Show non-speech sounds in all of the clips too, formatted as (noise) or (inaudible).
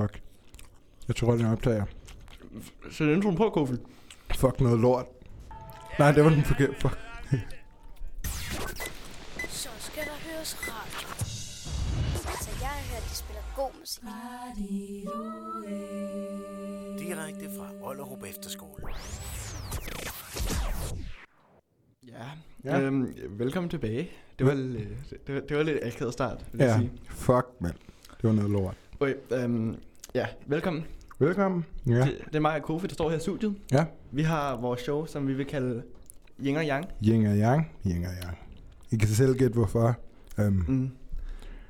fuck. Jeg tror, den optager. Sæt introen på, Kofi. Fuck noget lort. Nej, det var den forkerte. Fuck. Så skal der høres radio. Altså, jeg har hørt, de spiller god musik. Direkte fra Ollerup Efterskole. Ja. Ja. Øhm, velkommen tilbage. Det var, øh, det, var, det var lidt akavet start, vil jeg Ja, sige. fuck, mand. Det var noget lort. Okay, øhm, ja, velkommen. Velkommen. Ja. Det, det er mig og Kofi, der står her i studiet. Ja. Vi har vores show, som vi vil kalde Yin og Yang. Yin og yang. Yin og yang. I kan selv gætte, hvorfor. Um, Mm.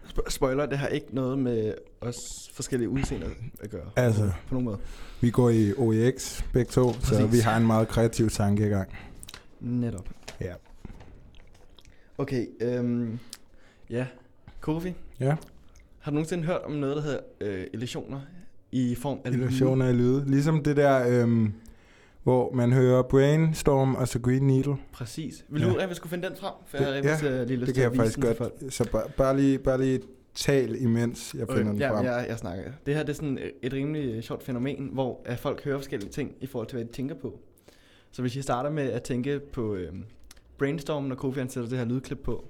Spo- spoiler, det har ikke noget med os forskellige udseender at gøre. Altså. På nogen måde. vi går i OEX begge to, så Præcis. vi har en meget kreativ tankegang. Netop. Ja. Okay, øhm, ja. Kofi, Ja. Har du nogensinde hørt om noget, der hedder øh, illusioner i form af? Illusioner af lyde. Ligesom det der, øhm, hvor man hører Brainstorm og så Green Needle. Præcis. Vil Ja. du at vi skulle finde den frem? For Det- jeg har ja, ja, lige lyst Det kan jeg faktisk godt. folk. Så bare, bare, lige, bare lige tal imens jeg finder den ja, frem. jeg, jeg snakker. Det her det er sådan et rimelig øh, sjovt fænomen, hvor at folk hører forskellige ting i forhold til, hvad de tænker på. Så hvis I starter med at tænke på øh, Brainstorm, når Kofi han sætter det her lydklip på,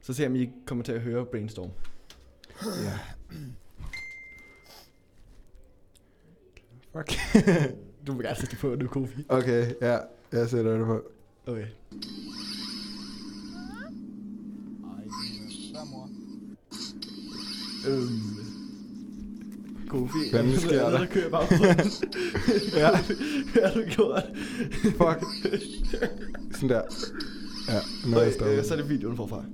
så ser om I kommer til at høre Brainstorm. Ja. Fuck. (laughs) Du vil gerne sætte det på nu, Kofi. Okay, ja. Jeg sætter det på. Okay. Øhm. Kofi, Hvad nu sker der? der kører i baggrunden. (laughs) Ja. Hvad har du gjort? Fuck. Sådan der. Ja, nu er jeg Okay, øh, stoppet. så er det videoen forfra.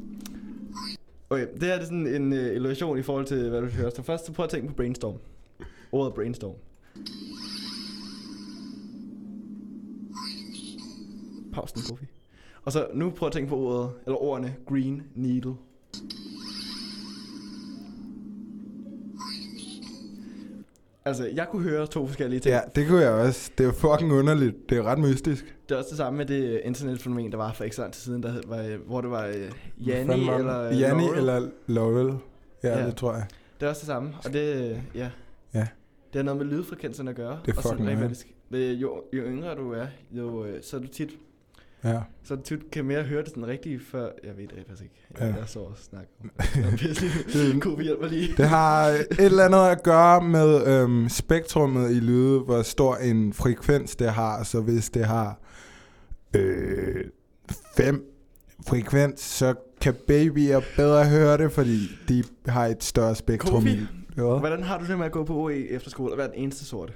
Okay, det her er sådan en uh, illustration i forhold til, hvad du hører. Så først så prøv at tænke på brainstorm. Ordet brainstorm. Pausen, Kofi. Og så nu prøv at tænke på ordet, eller ordene green needle. Altså, jeg kunne høre to forskellige ting. Ja, det kunne jeg også. Det er fucking underligt. Det er ret mystisk. Det er også det samme med det internetfænomen, der var for ikke så lang tid siden, der hed- var, hvor det var uh, Janni eller øh, Janni Laurel. eller Laurel. Ja, Ja. det tror jeg. Det er også det samme, og det, øh, ja. Ja. Det har noget med lydfrekvenserne at gøre. Det er og fucking nice. faktisk, det, jo, jo yngre du er, jo, øh, så er du tit, Ja. så du kan mere høre det sådan rigtigt før, jeg ved det faktisk ikke. Jeg, Ja. jeg så og snakker om det. Kunne (laughs) vi hjælpe mig lige? Det har et eller andet at gøre med øhm, spektrummet i lyde, hvor stor en frekvens det har. Så hvis det har øh, fem frekvens, så kan babyer bedre høre det, fordi de har et større spektrum. Kofi, Ja. hvordan har du det med at gå på OE efter skole og være den eneste sorte?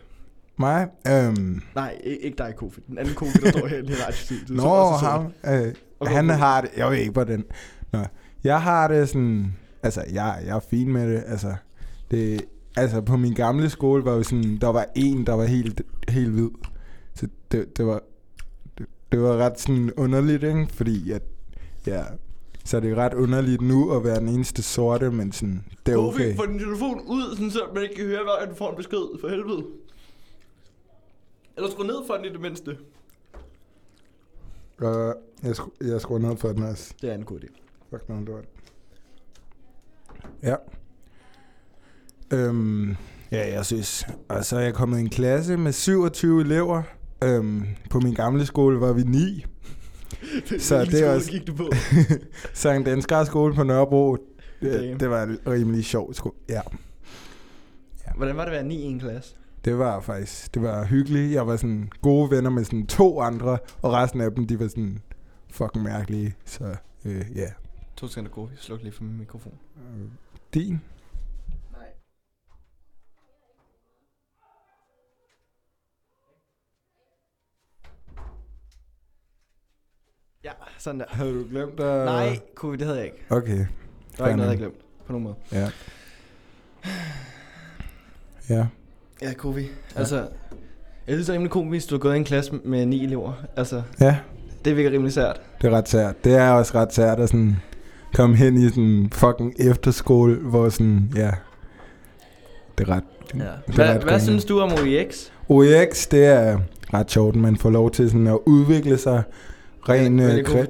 Mig? Øhm, Nej, i- ikke dig, Kofi. Den anden Kofi, der står her i radiostudiet. Nå, som også er sort. ham. Øh, Og han hvorfor? har det. Jeg ved ikke, hvordan. Nå. Jeg har det sådan... Altså, jeg, jeg er fin med det. Altså, det, altså, på min gamle skole var jo sådan... Der var en, der var helt, helt hvid. Så det, det var... Det, det var ret sådan underligt, ikke? Fordi at... Ja, så det er ret underligt nu at være den eneste sorte, men sådan, det er Kofi, okay. få din telefon ud, sådan, så man ikke kan høre, hvad du får en besked. For helvede. Eller skru ned for den i det mindste. Og jeg, skru, jeg skruer ned for den også. Det er en god idé. Fuck noget lort. Ja. Øhm, ja, jeg synes. Og så er jeg kommet i en klasse med 27 elever. Øhm, på min gamle skole var vi ni. (laughs) Så det er skole også- gik du på? (laughs) Sankt Ansgar skole på Nørrebro. Damn. Det, det var en rimelig sjov skole. Ja, Hvordan var det at være ni i en klasse? Det var faktisk, det var hyggeligt. Jeg var sådan gode venner med sådan to andre, og resten af dem, de var sådan fucking mærkelige. Så øh, ja. To sekunder, Kofi. Sluk lige for min mikrofon. Øh, Din? Nej. Ja, sådan der. Havde du glemt at... Nej, Kofi, det havde jeg ikke. Okay, Der var ikke noget, jeg nok. glemt. På nogen måde. ja. Ja. Ja, Kofi. Altså, jeg synes, det er rimelig komisk, du har gået i en klasse med ni elever. Altså, Ja, det virker rimelig sært. det er ret sært. Det er også ret sært at sådan komme hen i sådan fucking efterskole, hvor sådan, ja, det er ret... Ja. er Hvad, ret hvad griner. synes du om OEX? OEX, det er ret sjovt, man får lov til sådan at udvikle sig ren... Vil øh, det kre-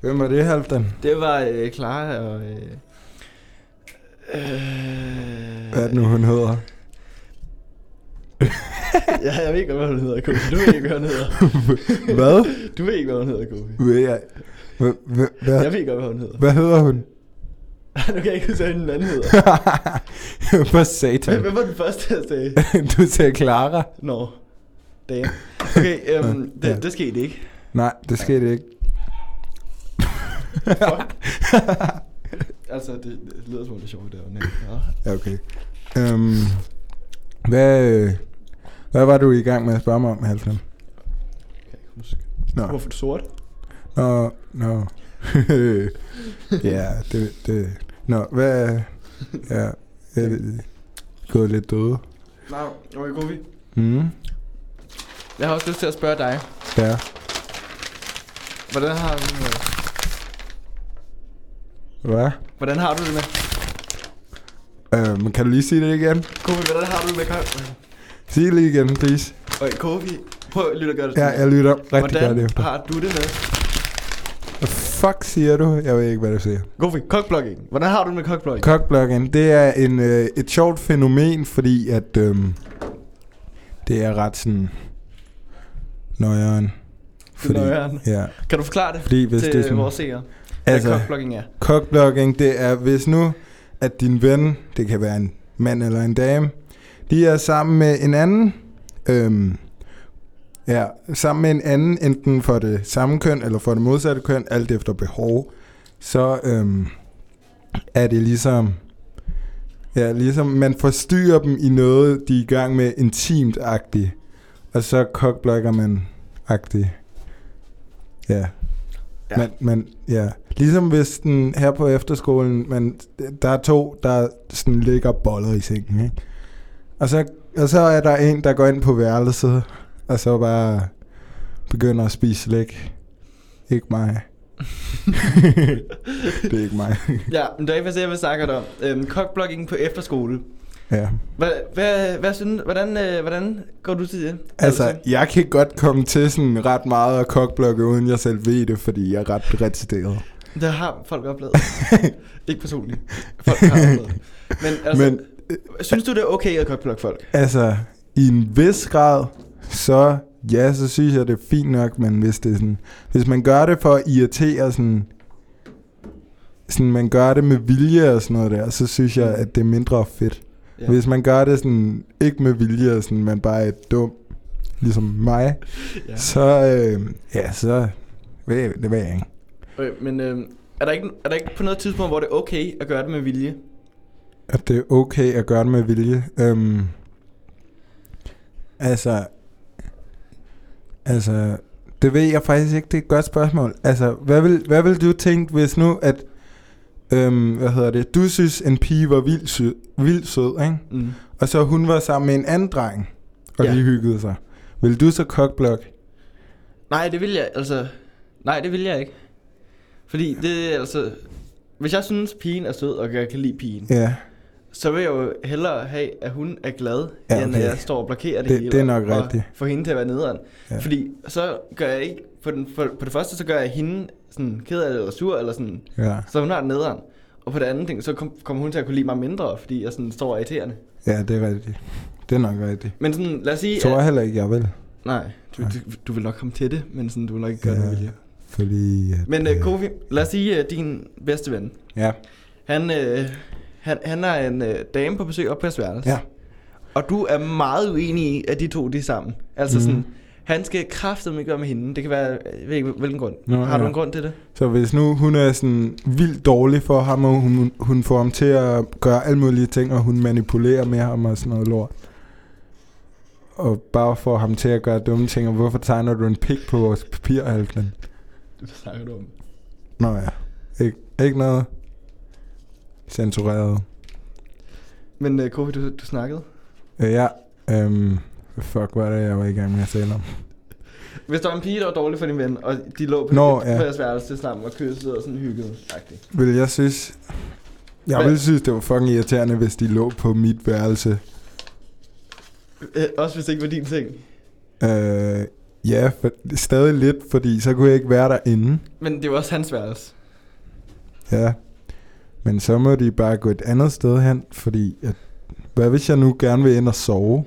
Hvem var det, Halvdan? Det var øh, Clara og... Øh, øh, Hvad er det nu, hun hedder? (laughs) ja, jeg ved ikke, hvad hun hedder, Kofi. Du ved ikke, hvad hun hedder. (laughs) Hvad? Du ved ikke, hvad hun hedder, Kofi. Ved jeg... Hvad, Jeg ved ikke, hvad hun hedder. hvad hedder hun? (laughs) nu kan jeg ikke huske, hvad den anden hedder. For satan. hvem var den første, jeg sagde? du sagde Clara. Nå. Damn. Okay, øhm, det, Ja. det skete ikke. Nej, det skete ikke. Fuck. altså, det, det lyder som om det er sjovt, det var ja. Okay. Øhm, hvad, hvad var du i gang med at spørge mig om, Halvdan? Kan jeg ikke huske. Nå, Hvorfor er du sort? nå, nå. (laughs) ja, det, det... Nå, hvad... Ja, jeg er gået lidt døde. Nej, okay, Kofi. Mm, Jeg har også lyst til at spørge dig. ja. Hvordan har du det Hvad? hvordan har du det med? Øhm, kan du lige sige det igen? Kofi, hvordan har du det med kok? Sig det lige igen, please. Okay, Kofi, prøv at lytte og gøre det Ja, jeg lytter rigtig Hvordan godt efter. har du det med? Hvad fuck siger du? Jeg ved ikke, hvad du siger. Kofi, cockblocking. Hvordan har du det med cockblocking? Cockblocking, det er en, øh, et sjovt fænomen, fordi at øhm, det er ret sådan nøjeren. Fordi, nøjeren. Ja, Kan du forklare det fordi hvis til det er sådan, vores seere? Hvad altså, cockblocking er? cockblocking, det er hvis nu, at din ven, det kan være en mand eller en dame, de er sammen med en anden, øhm, ja, sammen med en anden, enten for det samme køn eller for det modsatte køn, alt efter behov, så øhm, er det ligesom, ja, ligesom man forstyrrer dem i noget, de er i gang med intimt-agtigt, og så cockblocker man agtigt. Ja. Ja. Men, men, ja. Ligesom hvis den her på efterskolen, men der er to, der sådan ligger boller i sengen, ikke? Og så, og så er der en, der går ind på værelset, og så bare begynder at spise slik. Ikke mig. (laughs) det er ikke mig. Ja, men det er faktisk det, jeg vil snakke om. Øhm, cockblocking på efterskole. Ja. Hvad, hvad, hvad synes, hvordan, øh, hvordan går du til det? Altså, jeg kan godt komme til sådan ret meget at kokblokke, uden jeg selv ved det, fordi jeg er ret sted. Det har folk oplevet. (laughs) ikke personligt. Folk har oplevet. Men altså, Men- Men, synes du, det er okay at cockblokke folk? Altså, i en vis grad, så ja, så synes jeg, det er fint nok, men hvis det er sådan, hvis man gør det for at irritere sådan, sådan man gør det med vilje og sådan noget der, så synes jeg, at det er mindre fedt. Ja. Hvis man gør det sådan, ikke med vilje, og sådan, man bare er dum, ligesom mig, Ja. så, øh, ja, så, ved jeg, det ved jeg ikke. Okay, men øh, er, der ikke, er der ikke på noget tidspunkt, hvor det er okay at gøre det med vilje? At det er okay at gøre det med vilje. Øhm, altså, altså, det ved jeg faktisk ikke, det er et godt spørgsmål. Altså, hvad vil, hvad vil du tænke, hvis nu, at, øhm, hvad hedder det, du synes, en pige var vildt sød, vildt sød ikke? Mm. Og så hun var sammen med en anden dreng, og Ja. de hyggede sig. Vil du så cockblock? Nej, det vil jeg, altså... Nej, det vil jeg ikke. Fordi det er altså... Hvis jeg synes, pigen er sød, og jeg kan lide pigen, Ja, så vil jeg jo hellere have, at hun er glad, Ja, end at jeg står og blokerer det, Det- hele. det er nok rigtigt. få hende til at være nederen. Ja. Fordi så gør jeg ikke... For, den, for, på det første, så gør jeg hende sådan ked af det, eller sur, eller sådan... ja, Så hun har det nederen. Og på det andet ting, så kom, kommer hun til at kunne lide mig mindre, fordi jeg sådan står irriterende. ja, det er rigtigt. Det er nok rigtigt. Men sådan, lad os sige... Jeg tror heller ikke, jeg vil. nej, du, du, du, vil nok komme til det, men sådan, du vil nok ikke gøre Ja. det vilje. Fordi... At, Men uh, øh, Kofi, lad os sige, at din bedste ven, Ja, han, uh, han, han er en uh, dame på besøg op på jeres værelse. ja. Og du er meget uenig i, at de to de er sammen. Altså Mhm. sådan, han skal kraftedeme ikke være med hende. Det kan være, jeg ved ikke hvilken grund. Nå, Har du ja. en grund til det? Så hvis nu hun er sådan vildt dårlig for ham, og hun, hun får ham til at gøre alle mulige ting, og hun manipulerer med ham og sådan noget lort. Og bare får ham til at gøre dumme ting, og hvorfor tegner du en pik på vores papir, Halvdan? Det snakker du om. Nå ja, Ik- ikke noget censureret. Men uh, Kofi, du, du snakkede. Øh, ja, øhm, fuck, hvad er det, jeg var i gang med at tale om? Hvis der var en pige, der var dårlig for din ven, og de lå på, Nå, ja. på jeres værelse sammen og kyssede og sådan hyggede. Vil jeg synes... Jeg Hvad? ville synes, det var fucking irriterende, hvis de lå på mit værelse. Øh, også hvis det ikke var din ting. Øh, ja, for, stadig lidt, fordi så kunne jeg ikke være derinde. Men det var også hans værelse. Ja. Men så må de bare gå et andet sted hen, fordi... At, hvad hvis jeg nu gerne vil ind og sove?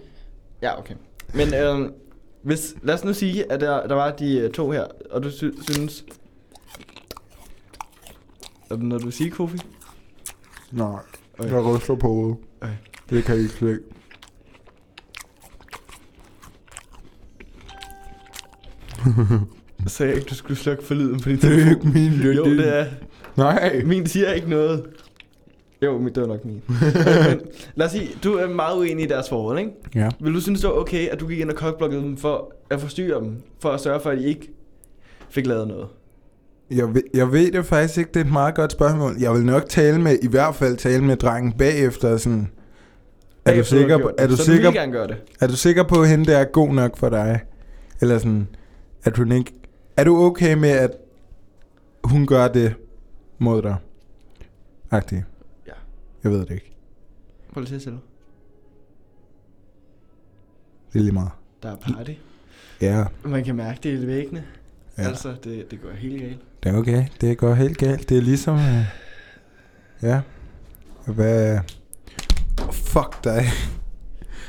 Ja, okay. Men øh, hvis, lad os nu sige, at der, der var de øh, to her, og du sy- synes... Er det noget, du siger, Kofi? Nej, Okay. jeg ryster på hovedet. Okay. Det kan I ikke slet Så jeg ikke, du skulle slukke for lyden på din Det er telefon. ikke min, er Jo, det er. Nej. Min siger ikke noget. Jo, mit, det var nok min. (laughs) Men lad os sige, du er meget uenig i deres forhold, ikke? Ja. Vil du synes, det var okay, at du gik ind og kokblokkede dem for at forstyrre dem? For at sørge for, at de ikke fik lavet noget? Jeg ved, jeg ved det faktisk ikke, det er et meget godt spørgsmål. Jeg vil nok tale med, i hvert fald tale med drengen bagefter, sådan... Er du sikker, på, er, du Så sikker, gerne gøre det? er du sikker på, at hende der er god nok for dig? Eller sådan, at hun ikke... Er du okay med, at hun gør det mod dig? Agtigt. Jeg ved det ikke. Selv. Det er lige meget. Der er party. Ja, Man kan mærke det i væggene. Ja. Altså, det, det går helt galt. det er okay. Det går helt galt. Det er ligesom... øh, Ja. Hvad... Fuck dig.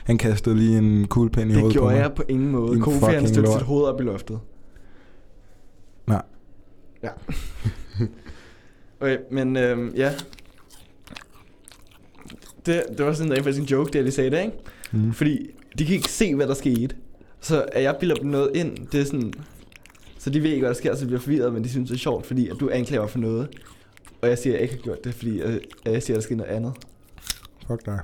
Han kastede lige en kuglepen i Det hovedet på gjorde mig. jeg på ingen måde. Kofi han lort. sit hoved op i loftet. Nej. Ja. okay, men øhm, ja. Det, det var sådan en faktisk en joke, det jeg lige sagde det, ikke? Mm. Fordi de kan ikke se, hvad der skete. Så at jeg bilder dem noget ind, det er sådan... Så de ved ikke, hvad der sker, så de bliver forvirret, men de synes, det er sjovt, fordi at du anklager mig for noget. Og jeg siger, at jeg ikke har gjort det, fordi at at jeg siger, at der sker noget andet. Fuck dig.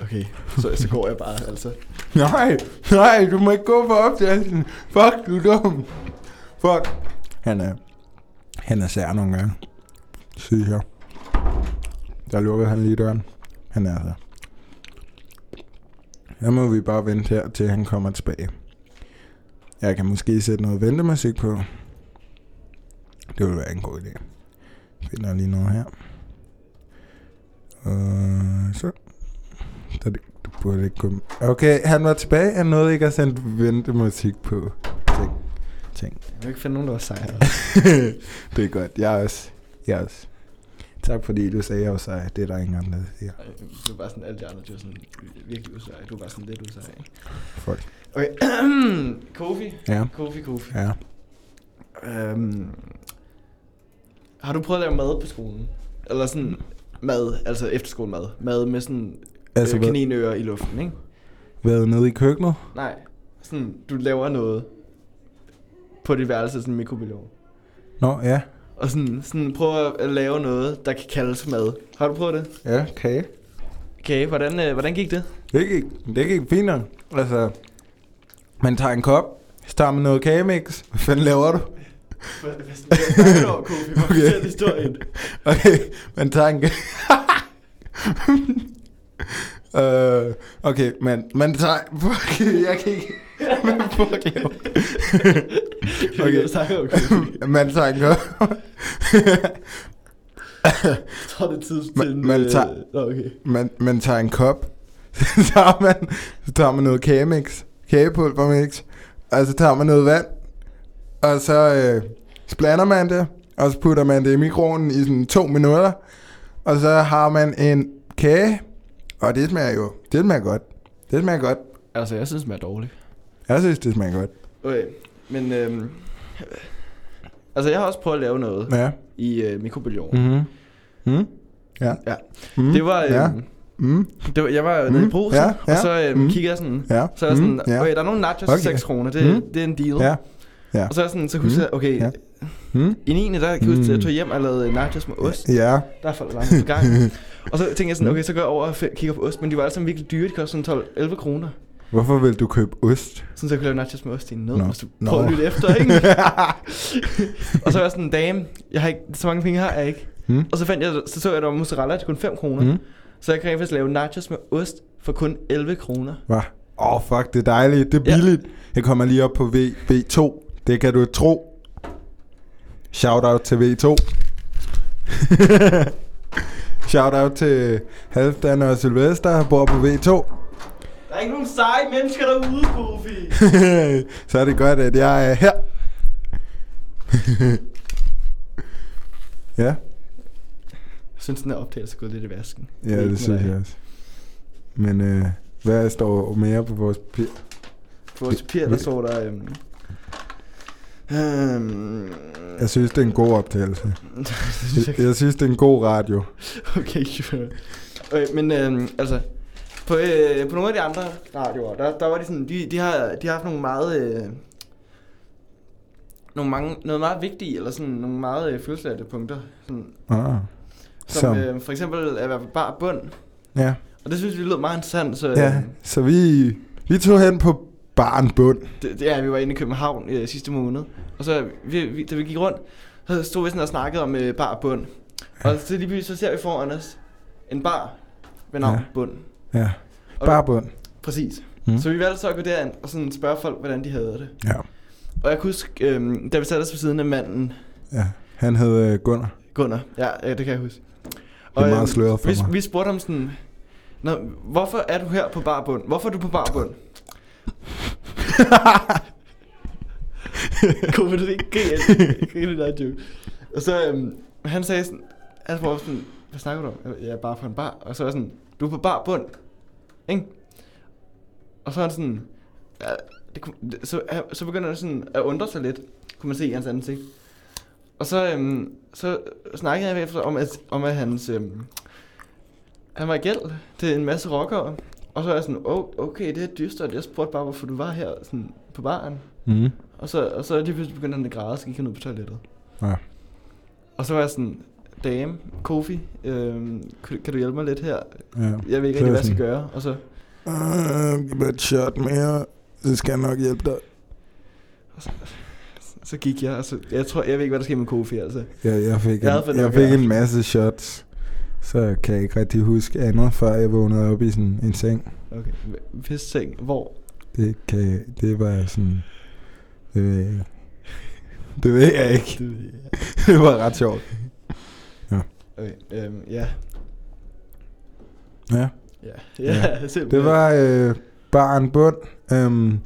Okay, så, så går jeg bare, altså. (laughs) Nej, nej, du må ikke gå på optagelsen. Fuck, du er dum. Fuck. Han er, han er sær nogle gange. Synes jeg. Der lukkede han lige døren. Han er der. Der må vi bare vente her, til han kommer tilbage. Jeg kan måske sætte noget ventemusik på. Det ville være en god idé. Finder lige noget her. Og så. Der, du burde ikke komme. Okay, han var tilbage. Han nåede ikke at sende ventemusik på. Ting. Ting. Jeg vil ikke finde nogen, der var sejre. (laughs) det er godt. Jeg er også. Jeg er også. Tak fordi du sagde, at jeg var sej. Det er der ingen andre, der siger. Det var bare sådan, alle de andre, de var sådan virkelig usej. Du var bare sådan lidt usej. ikke? Fuck. Okay, (clears throat) Kofi. Ja. Kofi, Kofi. Ja. Øhm, har du prøvet at lave mad på skolen? Eller sådan mad, altså efterskolemad. Mad med sådan Altså, øh, kaninører i luften, ikke? været nede i køkkenet? Nej, sådan du laver noget på dit værelse, sådan en mikrobølgeovn. Nå, ja. Og sådan, sådan prøv at lave noget, der kan kaldes mad. Har du prøvet det? Ja, kage. Okay, hvordan, øh, hvordan gik det? Det gik, det gik fint. Altså, man tager en kop, så tager man noget kagemix. Hvad fanden laver du? (laughs) Okay. historien? (laughs) Okay, man tager en... (laughs) uh, okay, man, man tager... Fuck, jeg kan ikke... Hvad fuck Okay. Jeg Kofi. Man kop... Jeg tror, det er tid til Man- man øh, tager- okay. man, man tager en kop, (laughs) så tager man, så tager man noget kagemix, kagepulvermix, og så tager man noget vand, og så øh, så blander man det, og så putter man det i mikroen i sådan to minutter, og så har man en kage, og det smager jo, det smager godt. Det smager godt. Altså, jeg synes, den er dårlig. Jeg synes, det smager godt. Okay, men... Øhm, altså, jeg har også prøvet at lave noget Ja. i øh, mikrobølgeovnen. Mhm. Mm. Ja. Ja. Mm. Det var... Øhm, Ja. Mm. det var, jeg var nede i Mm. brusen, Ja, og ja. så øhm, Mm. kigger jeg sådan... Ja. Så er jeg sådan, Mm. Okay, der er nogle nachos Okay. til 6 kroner, det, Mm. det er en deal. Ja. Ja. Og så er jeg sådan, så husker jeg, okay, Ja. Mm. i 9. der kan jeg huske, at jeg Mm. tog hjem og lavede nachos med ost. Ja. Der er folk langt i gang. (laughs) og så tænkte jeg sådan, okay, så går jeg over og kigger på ost, men de var alle sammen virkelig dyre, de kostede sådan 12-11 kroner. Hvorfor vil du købe ost? Sådan så jeg kunne lave nachos med ost i en nød, Nå. og så Nå. prøv at lytte efter, ikke? (laughs) og så var jeg sådan, dame, jeg har ikke, så mange penge har jeg ikke. Mm. Og så fandt jeg, så så jeg, der var mozzarella til kun 5 kroner. Mm. Mm. Så jeg kan faktisk lave nachos med ost for kun 11 kroner. Hva? Åh, oh, fuck, det er dejligt. Det er Ja. billigt. Jeg kommer lige op på v, V2. Det kan du tro. Shout out til V2. (laughs) Shout out til Halvdan og Sylvester, der bor på V2. Der er ikke nogen seje mennesker derude, Kofi. (laughs) Så er det godt, at jeg er her. (laughs) ja, Jeg synes, den her optagelse er gået lidt i vasken. ja, det med synes jeg også. Men øh, hvad står mere på vores papir? På vores papir, der står der... Øhm, øhm, Jeg synes, det er en god optagelse. (laughs) jeg synes, det er en god radio. Okay. Okay, men øhm, altså, på, øh, på nogle af de andre radioer, der, der var de sådan, de, de, har, de har haft nogle meget, øh, nogle mange, noget meget vigtige, eller sådan nogle meget øh, følelsesladte punkter, sådan, Ah. som Som, øh, for eksempel at være på bar bund, ja. og det synes vi lød meget interessant, så ja, øh, så vi, vi tog hen på baren bund. det, det er, vi var inde i København øh, sidste måned, og så, vi, vi, da vi gik rundt, så stod vi sådan og snakkede om øh, bar bund, og så lige pludselig så ser vi foran os en bar ved navn Ja. ja. bund. Ja, Og- bar bund. Præcis. Mm. Så vi valgte så at gå derind og sådan spørge folk, hvordan de havde det. Ja, Og jeg kunne huske, øhm, da vi satte os ved siden af manden, ja. Han hed øh, Gunnar. Gunnar. Ja, ja det kan jeg huske. Det er meget sløret for vi, mig. vi spurgte ham sådan, Nå, hvorfor er du her på barbund? Hvorfor er du på barbund? (laughs) Kunne du ikke der joke? Og så, øhm, han sagde sådan, altså var sådan, hvad snakker du om? Jeg er bare på en bar. Og så er sådan, du er på barbund, ikke? Og så er han sådan, ja, det, kunne- det, så, så begynder han sådan at undre sig lidt, kunne man se i hans ansigt. Og så, øhm, så snakkede jeg efter om, at, om at hans, øhm, han var i gæld til en masse rockere. Og så er jeg sådan, oh, okay, det er dystert. Jeg spurgte bare, hvorfor du var her sådan, på baren. Mm. Og så, og så lige pludselig begyndte han at græde, og så gik han ud på toilettet. Ja. Og så var jeg sådan, dame, Kofi, øhm, kan, kan du hjælpe mig lidt her? ja. Jeg ved ikke Så rigtig, hvad jeg skal gøre. Og så, Uh, giv mig et shot mere. Så skal nok hjælpe dig. så gik jeg, og så, jeg tror, jeg ved ikke, hvad der sker med Kofi, altså. Jeg, jeg fik, Jeg en, jeg fik en masse shots. Så kan jeg ikke rigtig huske andet, før jeg vågnede op i sådan en seng. Okay, hvis ting, hvor? Det, kan det var sådan... Det ved jeg ikke. Det ved jeg ikke. Det ved jeg. (laughs) det var ret sjovt. Okay, øhm, ja. Ja. Ja, (laughs) Ja. ja. Det var øh, baren bund. Um,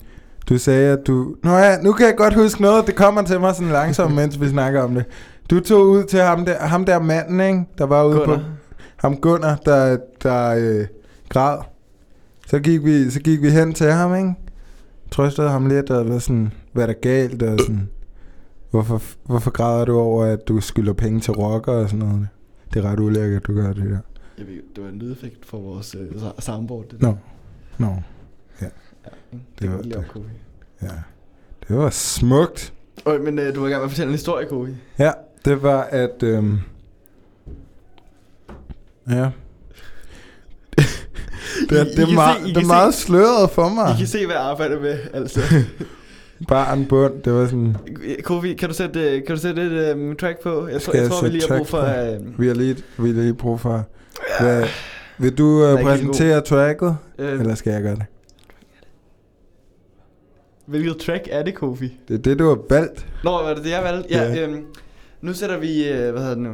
du sagde, at du... Nå ja, nu kan jeg godt huske noget. Det kommer til mig sådan langsomt, (laughs) mens vi snakker om det. Du tog ud til ham der, ham der manden, ikke? Der var ude på... Ham Gunnar, der, der øh, græd. Så gik, vi, så gik vi hen til ham, ikke? Trøstede ham lidt og var sådan, hvad er der galt? Og sådan, hvorfor, hvorfor græder du over, at du skylder penge til rocker og sådan noget? Det er ret ulækkert, at du gør det der. Jeg ved, det var en lydeffekt for vores øh, soundboard. Det Nå. der. Nå, Ja, ikke? Det var- det- op, Kofi. ja. Det var smukt. Okay, men øh, du vil gerne med at fortælle en historie, Kofi. Ja, det var at... Øhm, ja. (laughs) det, er, I- I det, er meget, se- I det er se- meget sløret for I mig. kan se, hvad jeg arbejder med, altså. (laughs) Barn bund, det var sådan... Kofi, kan du sætte, øh, kan du sætte et um, track på? Jeg tror, jeg jeg tror vi lige har brug for... Øh, Vi har lige, vi har lige brug for... Hvad, vil du uh, præsentere tracket? øh, Eller skal jeg gøre det? hvilket track er det, Kofi? Det er det, du har valgt. Nå, var det det, jeg valgte? Ja, Ja. øhm, nu sætter vi, øh, hvad hedder det nu?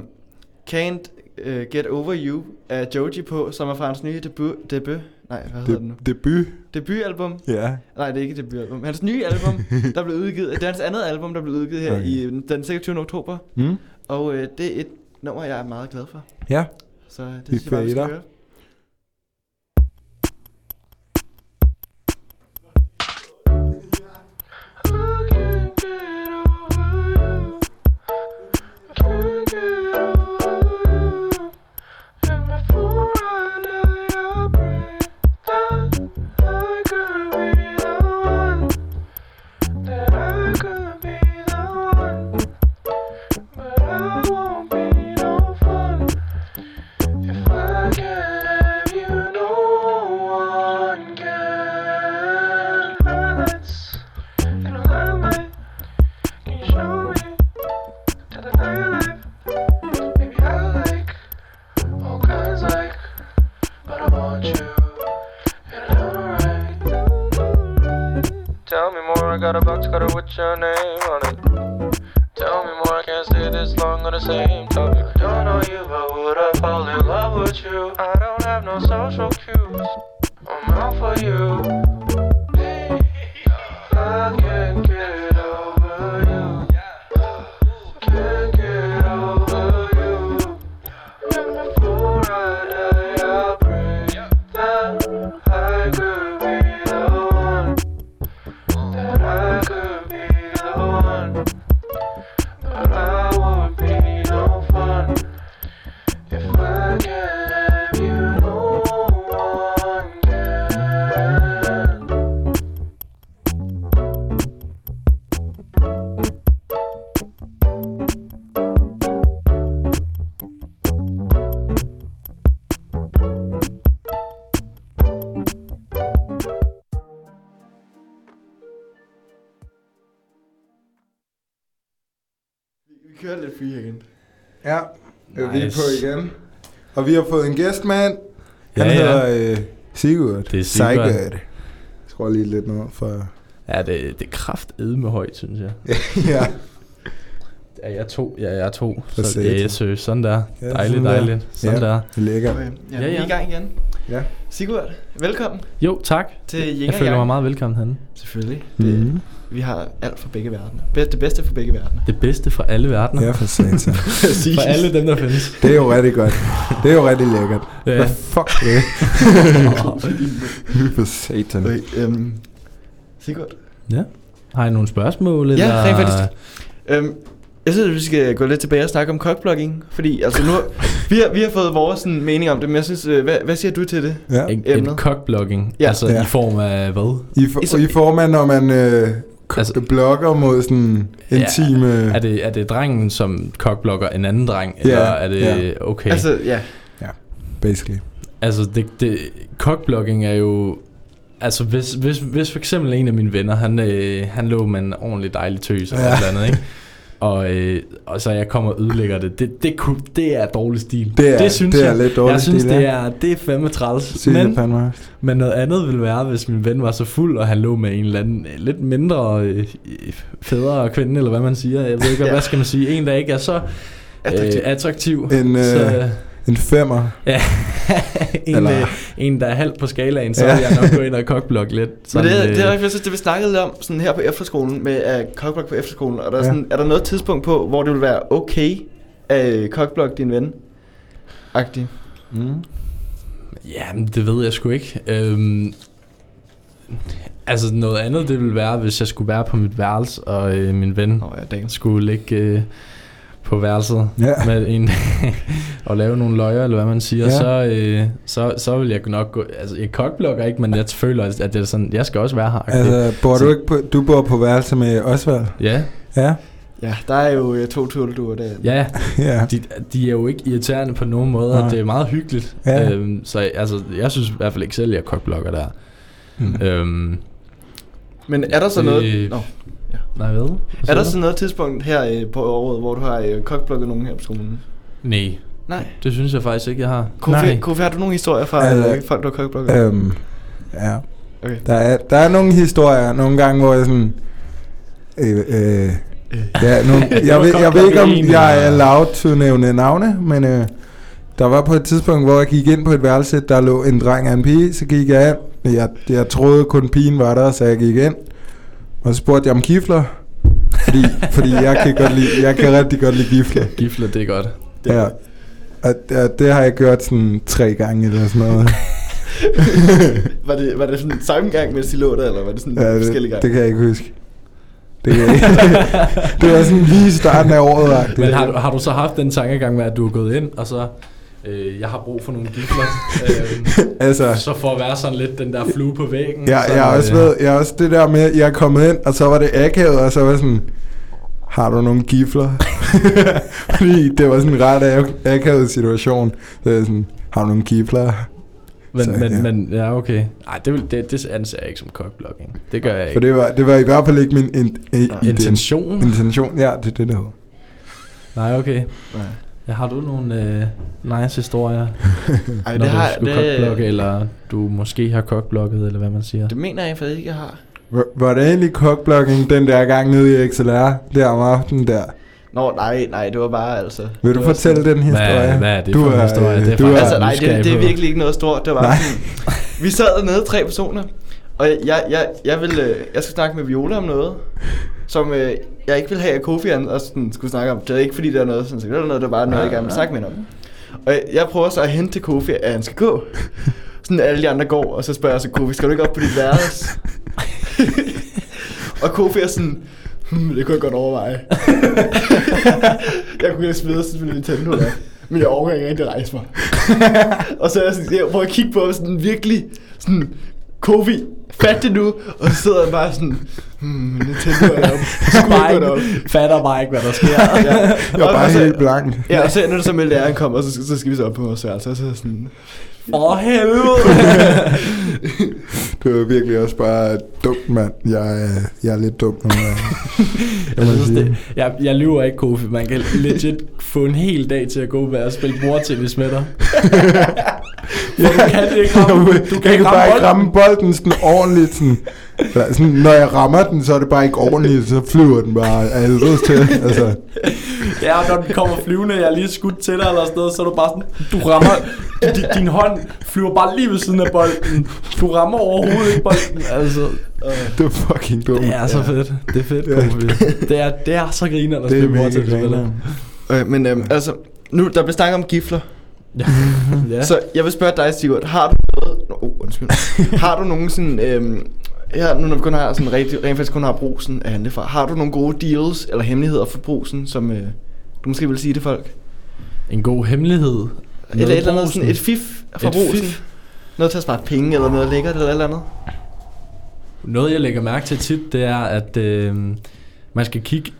Can't uh, Get Over You af Joji på, som er fra hans nye debut, debut nej, hvad hedder det nu? Debut. Debutalbum? Ja. Nej, det er ikke debutalbum. Hans nye album, (laughs) der blev udgivet, det er hans andet album, der blev udgivet her Okay. i den 26. oktober. Mm? Og øh, det er et nummer, jeg er meget glad for. Ja. Så øh, det Vi synes jeg bare, vi skal høre. Nice. på igen. Og vi har fået en gæst, mand. Han Ja, ja. hedder øh, Sigurd. Det er Sigurd. Sigurd. Jeg skruer lige lidt ned for... Ja, det, det er kraft med højt, synes jeg. (laughs) ja. Ja, jeg er to. Ja, jeg er to. For Så er sø. Sådan der. Ja, Dejligt, sådan der. dejligt. Sådan Ja. der. Lækker. Ja, Ja, vi er ja. i gang igen. Ja. Sigurd, velkommen Jo, tak. til Yin Jeg føler mig meget velkommen herinde. Selvfølgelig. Det, Mhm. Vi har alt for begge verdener. Det bedste for begge verdener. Det bedste fra alle verdener. Ja, for satan. (laughs) For alle dem, der findes. Det er jo rigtig godt. Det er jo rigtig lækkert. Ja. Hvad fuck det? (laughs) for satan. Okay, øhm, Sigurd. ja. Har I nogle spørgsmål? Ja, eller? rent faktisk. Øhm, jeg synes, at vi skal gå lidt tilbage og snakke om cockblocking. Fordi altså nu, vi, har, vi har fået vores sådan, mening om det, men jeg synes, øh, hvad, hvad siger du til det? Ja. En, Emnet. en cockblocking. Ja. Altså Ja. i form af hvad? I, for, I så- I form af, når man øh, Altså- blogger mod sådan Ja, intime... Er det, er det drengen, som cockblocker en anden dreng? Eller er det... ja. Okay. Altså, ja. Basically. Altså, det, det, cockblocking er jo... Altså, hvis, hvis, hvis for eksempel en af mine venner, han, øh, han lå med en ordentlig dejlig tøs eller Ja. ja. et eller andet, ikke? (laughs) Og, øh, og så jeg kommer og ødelægger det. Det, det, kunne, det er dårlig stil. Det er, det synes det er jeg. lidt dårligt jeg synes, stil, det er, det er fandme træls. Men, fandme men noget andet ville være, hvis min ven var så fuld, og han lå med en eller anden øh, lidt mindre øh, fædre kvinde, eller hvad man siger. Jeg ved ikke, (laughs) Ja. hvad skal man sige. En, der ikke er så Attraktiv. Øh, attraktiv. En, øh, så, En femmer. ja, en, Eller- øh, en, der er halvt på skalaen, så Ja. vil jeg nok gå ind og cockblock lidt. Men det, er- det er øh, rigtig fedt, det vi snakkede lidt om sådan her på efterskolen, med at cockblock på efterskolen. Og der er, Ja. sådan, er der noget tidspunkt på, hvor det vil være okay at cockblock din ven? Agtig. Mm. Ja, men det ved jeg sgu ikke. Øhm, altså noget andet, det ville være, hvis jeg skulle være på mit værelse, og øh, min ven Nå ja, dagens. skulle ligge øh, på værelset Ja. med en (laughs) og lave nogle løjer, eller hvad man siger, Ja. så, øh, så, så vil jeg nok gå... Altså, jeg cockblocker ikke, men jeg føler, at det er sådan, jeg skal også være her. Altså, bor Så- du ikke på, du bor på værelse med Osvald? Ja, Ja. Ja, der er jo øh, to turtelduer der. ja, (laughs) ja. de, de er jo ikke irriterende på nogen måde, Nej. det er meget hyggeligt. Ja. Øhm, så altså, jeg synes i hvert fald ikke selv, at jeg cockblocker der. Mm. Øhm, Men er der så Det- noget... Nå, nej, hvad? Er der du? sådan noget tidspunkt her øh, på året, hvor du har øh, cockblokket nogen her på skolen? Nej, Nej. det synes jeg faktisk ikke, jeg har. Kofi, Kofi, har du nogle historier fra Altså, øh, folk, der har cockblokket? Øhm, ja. Okay. Der er, der er nogle historier, nogle gange, hvor jeg sådan... Øh, øh, ja, nogle, (laughs) jeg, ved, jeg ved ikke, om jeg er allowed to nævne navne, men øh, der var på et tidspunkt, hvor jeg gik ind på et værelse, der lå en dreng og en pige, så gik jeg ind. Jeg, jeg troede kun pigen var der, så jeg gik ind. Og så spurgte jeg om gifler, fordi, fordi jeg, kan godt lide, jeg kan rigtig godt lide gifler. Gifler, det er godt. Det er Ja. Og, og det har jeg gjort sådan tre gange eller sådan noget. (laughs) var, det, var det sådan samme gang, mens de lå der, eller var det sådan Ja, forskellige det, gange? det kan jeg ikke huske. Det, kan jeg ikke. (laughs) det var sådan lige i starten af året. Men har, du- har du så haft den tankegang med, at du er gået ind, og så... Øh, jeg har brug for nogle gifler. øh, (laughs) altså, så for at være sådan lidt den der flue på væggen. jeg, så, jeg, har også ved, jeg har også det der med, at jeg er kommet ind, og så var det akavet, og så var sådan, har du nogle gifler? (laughs) Fordi det var sådan en ret ak- akavet situation. Så jeg sådan, har du nogle gifler? Men, Så, men, ja. men ja, okay. Nej, det, vil, det, det anser jeg ikke som cockblocking. Det gør jeg For ikke. det var, det var i hvert fald ikke min in, in, Intention? intention. Ja, det er det, der hedder. Nej, okay. Nej. Ja, har du nogle øh, nice historier, (laughs) Ej, når det du har skulle det, kokblokke, eller du måske har kokblokket, eller hvad man siger? det mener jeg faktisk ikke, jeg har. Var- Var det egentlig kokblokking den der gang nede i XLR, der om aftenen der? Nå, nej, nej, det var bare altså... Vil du fortælle den historie? Hvad, hvad er det Du for en er, historie? øh, Det er du er- Altså, nej, det, det er virkelig ikke noget stort. Det var Nej. sådan, vi sad dernede tre personer, og jeg, jeg, jeg, ville, øh, jeg skulle snakke med Viola om noget, som øh, jeg ikke ville have, at Kofi han også sådan, skulle snakke om. Det er ikke fordi, der er noget, sådan, det er noget, der bare noget, jeg gerne vil snakke med ham om. Og jeg, prøver så at hente til Kofi, at han skal gå. (laughs) Sådan alle de andre går, og så spørger jeg så Kofi, skal du ikke op på dit værelse? (laughs) og Kofi er sådan, hmm, det kunne jeg godt overveje. (laughs) jeg kunne ikke smide sådan en Nintendo der. Men jeg overgår ikke rigtig rejse mig. og så er jeg sådan, jeg prøver at kigge på sådan virkelig, sådan, Kofi, fat det nu. Og så sidder han bare sådan, hmm, Nintendo er ikke gå derop. ikke, fatter bare ikke, hvad der sker. Ja. Jeg var bare og så- helt blank. Ja, og så ender det så med, at læreren kommer, og så, så skal vi så op på vores værelse. Og så er jeg sådan, Åh, helvede! (laughs) Det var virkelig også bare dumt, mand. Jeg, er- jeg er lidt dum gange. Jeg, man synes, sige. det, jeg, jeg lyver ikke, Kofi. Man kan legit få en hel dag til at gå med at spille mor-tv med dig. (laughs) For du kan ikke (laughs) ramme, du kan jeg kan ikke bare ikke ramme ramme bolden sådan ordentligt. Sådan, eller sådan, når jeg rammer den, så er det bare ikke ordentligt, så flyver den bare af helvede til. Altså, Ja, og når den kommer flyvende, jeg er lige skudt til dig eller sådan noget, så er du bare sådan, du rammer, din, din hånd flyver bare lige ved siden af bolden. Du rammer overhovedet ikke bolden, altså. det er fucking dumt. Det er så fedt. Det er fedt, Ja. Det er, det er så griner at det er spille mega mor-tv med dig. griner. øh, men øhm, altså, nu der bliver snakket om gifler. Ja. Ja. Så jeg vil spørge dig, Sigurd, har du noget... Nå, oh, undskyld. (laughs) har du nogen sådan... Øhm, her, nu når vi kun har sådan rigtig, rent faktisk kun har brusen at handle fra, har du nogle gode deals eller hemmeligheder for brusen, som øh, du måske vil sige til folk? En god hemmelighed. Eller et eller andet sådan et fif fra Et brusen? fif? Noget til at spare penge, eller noget lækkert, eller et eller andet? Noget jeg lægger mærke til tit, det er, at øh, man skal kigge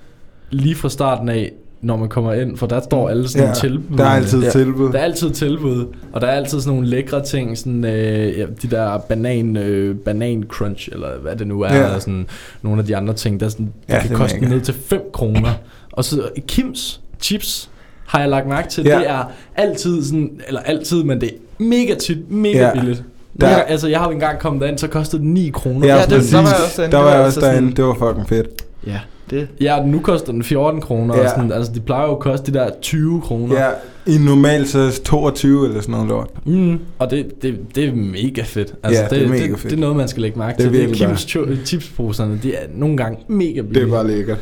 lige fra starten af, når man kommer ind, for der står alle sådan Ja, tilbud. der er altid Ja. tilbud. Der er altid tilbud, og der er altid sådan nogle lækre ting, sådan øh, ja, de der banan, øh, banan crunch, eller hvad det nu er, Ja. ja. sådan nogle af de andre ting, der, sådan, der Ja, kan det er koste mega. ned til 5 kroner. Og så Kims chips har jeg lagt mærke til, Ja. det er altid sådan, eller altid, men det er mega tit, mega Ja. ja. billigt. Der- Der, altså, jeg har jo engang kommet derind, så kostede det 9 kroner. Ja, Ja, det- præcis. der var jeg også derinde. Der Det var jeg også derinde. Det var fucking fedt. Ja, det... Ja, nu koster den 14 kroner. Ja. Ja. Sådan, altså, de plejer jo at koste de der 20 kroner. Ja, i normalt så 22 eller sådan noget lort. Mm, og det, det, det er mega fedt. Altså, Ja, det er mega det, fedt. det er noget, man skal lægge mærke Det er til. Det er virkelig Kims chipsposerne, de er nogle gange mega Det billige. er bare lækkert.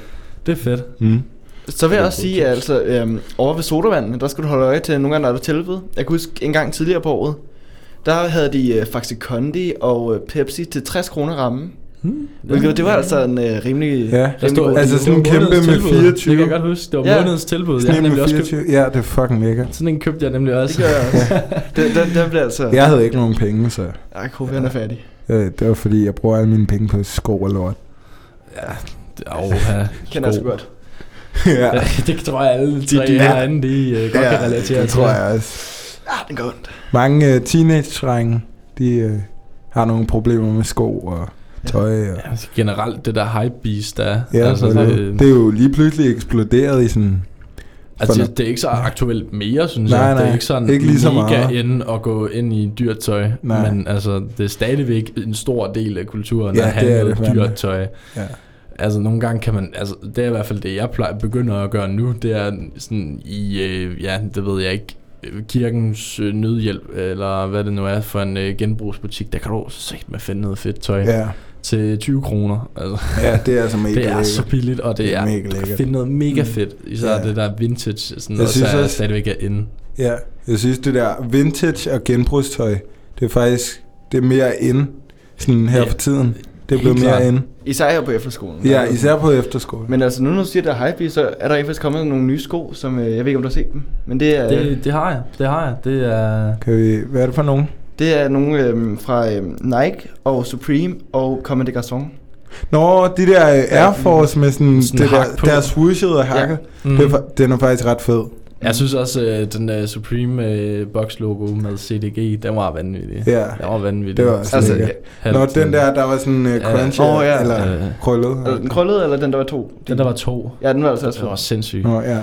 det er fedt. Mm. Så vil jeg Det også sige, at altså, øhm, over ved sodavanden, der skal du holde øje til, nogle gange der er der tilbud. Jeg kan huske en gang tidligere på året, der havde de øh, Faxi Kondi og øh, Pepsi til 60 kroner ramme. Hmm. Hvilket, det var altså en øh, rimelig, Ja, rimelig stod, altså sådan en det kæmpe med tilbud. 24. Det kan jeg godt huske. Det var Ja. månedens tilbud. Jeg Sådan med nemlig også købt. 24. Ja, det er fucking lækkert. Sådan en købte jeg nemlig Det også. gør jeg også. (laughs) den, den, den blev altså... Jeg havde ikke nogen penge, så Ej, Kofi, han er færdig. øh, det var fordi, jeg bruger alle mine penge på sko og lort. ja, det, oha, (laughs) Kender jeg så godt. (laughs) ja, Ja, det tror jeg alle tre de- herinde, de uh, godt kan relatere det til. tror jeg også. Ah, den går ondt. Mange uh, teenage-drenge, de uh, har nogle problemer med sko og tøj. Og, Ja, altså, generelt det der hype beast, der er. ja, altså, det, det er jo lige pludselig eksploderet i sådan... Altså, det, det er ikke så aktuelt mere, synes Nej, jeg. Det nej, er ikke sådan ikke lige så mega ind og gå ind i dyrt tøj. Nej. Men altså, det er stadigvæk en stor del af kulturen Ja, at det er noget det fandme. dyrt tøj. Ja. Altså, nogle gange kan man... Altså, det er i hvert fald det, jeg plejer, begynder at gøre nu. Det er sådan i... Øh, ja, det ved jeg ikke kirkens øh, nødhjælp, eller hvad det nu er for en øh, genbrugsbutik, der kan du se med finde noget fedt tøj ja. Til 20 kroner. Altså, ja, det er altså (laughs) mega det er lækkert. så billigt, og det, Det er er, mega lækkert. finde noget mega Mm. fedt. Især Ja. det der vintage, sådan Jeg noget, synes der også- stadigvæk er inde. Ja, jeg synes det der vintage og genbrugstøj, det er faktisk det er mere ind sådan her Ja, for tiden. Det er blevet mere ind. Især her på efterskolen. Ja, især på efterskole. Men altså, nu når du siger, der er hype så er der faktisk kommet nogle nye sko, som øh, jeg ved ikke, om du har set dem. Men det er, det, Det, det har jeg, det har jeg. Det er... Kan vi, hvad er det for nogen? Det er nogle øh, fra øh, Nike og Supreme og Comme des Garçons. Nå, de der øh, Air Force med sådan, Sådan det der, på. der swooshet og hakket. Mm. Ja. Det er, fa- den er faktisk ret fed. Jeg synes også, øh, den uh, Supreme uh, box logo med CDG, den var vanvittig. Ja, Den var vanvittig. det var også Altså, Nå, den der, der var sådan uh, Ja. crunch, Åh, ja. eller Øh, krøllet. Øh, den krøllede, eller den der var to? Den der var to. Ja, den var altså også Det var fed. sindssygt. Nå, ja.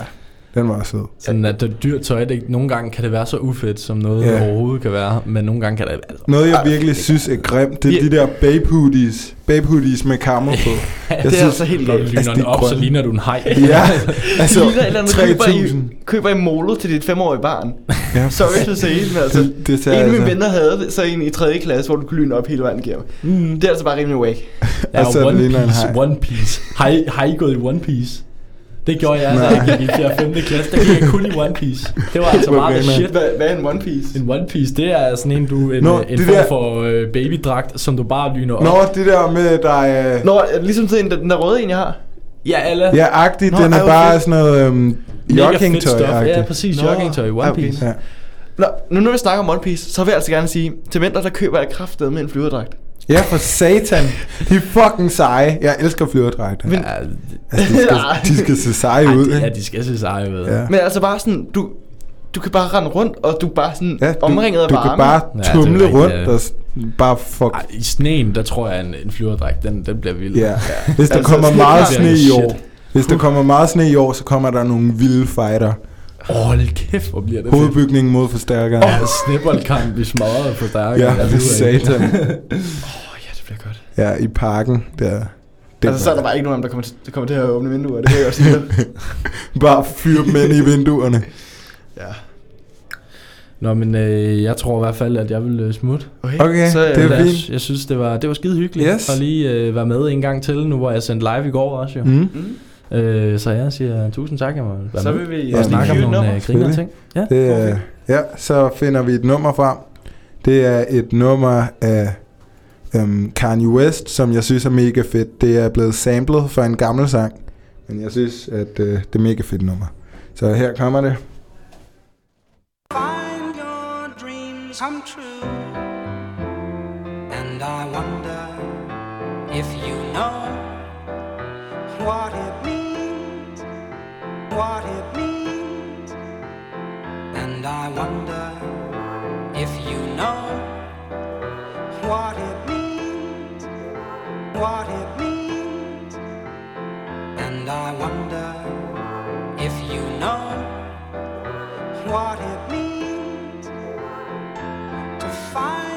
Den var sød. Sådan at det dyrt tøj, det, nogle gange kan det være så ufedt, som noget Ja. ja. overhovedet kan være, men nogle gange kan det altså, Noget, jeg virkelig synes er grimt, det er de der babe hoodies. Babe hoodies med kammer på. (laughs) Jeg det er altså helt galt. lyner Altså, altså, de den op, så grønne. ligner du en hej. Ja, (laughs) altså det ligner et eller andet, du køber i, 3000. køber i molo til dit femårige barn. Ja. Sorry to say, men altså... Det, det En af mine altså. venner havde så en i 3. klasse, hvor du kunne lyne op hele vejen igennem. Mm. Det er altså bare rimelig whack. Ja, så det One Piece, hej. One Piece. Har I, har I gået i One Piece? Det gjorde jeg, da jeg gik i 4. og 5. klasse. Der gik jeg kun i One Piece. Det var altså meget griner. shit. Hvad, hvad er en One Piece? En One Piece, det er sådan en, du, en, Nå, Nå, en form der- for øh, babydragt, som du bare lyner op. Nå, det der med, der er... Nå, ligesom sådan en, den der røde en, jeg har. Ja, alle. Ja, agtigt, Nå, den er hvor bare sådan noget øhm, joggingtøj. Ja, præcis. Nå, Joggingtøj. One ej, okay. Piece. Ja. Nå, nu når vi snakker om One Piece, så vil jeg altså gerne sige, til mænd, der køber jeg kraftedet med en flyverdragt. Ja, for satan. De er fucking seje. Jeg elsker flyverdragter. Men- Ja, Altså, de, skal, (laughs) de skal se seje ej, ud, de, ja, de skal se seje ud. Ja. Men altså bare sådan, du, du kan bare rende rundt, og du er bare sådan Ja, ja, du, omringet af du varme. kan bare Ja, det tumle rigtigt, rundt ja. og bare fuck. Ej, I sneen, der tror jeg, en, en flyverdragt, den, den bliver vild. Ja. Hvis der Altså, kommer (laughs) meget sne i år, Shit. hvis der kommer meget sne i år, så kommer der nogle vilde fighter. Åh, hold kæft, hvor bliver det. Hovedbygningen mod forstærkeren. Ja, snibboldkamp i smadret på der. Ja, for satan. Åh, ja, det bliver godt. Ja, i parken. Der. Det Altså, så er der bare ikke nogen der kommer til, der kommer til at åbne vinduer, det vil jeg også (laughs) bare fyre dem ind i vinduerne. ja. Nå, men øh, jeg tror i hvert fald, at jeg vil øh, smutte. Okay, så, det er øh, jeg, fint. jeg synes, det var, det var skide hyggeligt Yes. at lige øh, være med en gang til, nu hvor jeg sendte live i går også jo. Mm. Mm. Øh, så jeg siger tusind tak, jeg må være Så vil vi Ja, snakke om nogle nummer. øh, griner ting. Ja. Det, er, ja, så finder vi et nummer frem. Det er et nummer af øhm, Kanye West, som jeg synes er mega fedt. Det er blevet samlet fra en gammel sang, men jeg synes, at øh, det er mega fedt nummer. Så her kommer det. Find your dreams come true. And I wonder if you know what it what it means. And I wonder if you know what it means, what it means. And I wonder if you know what it means to find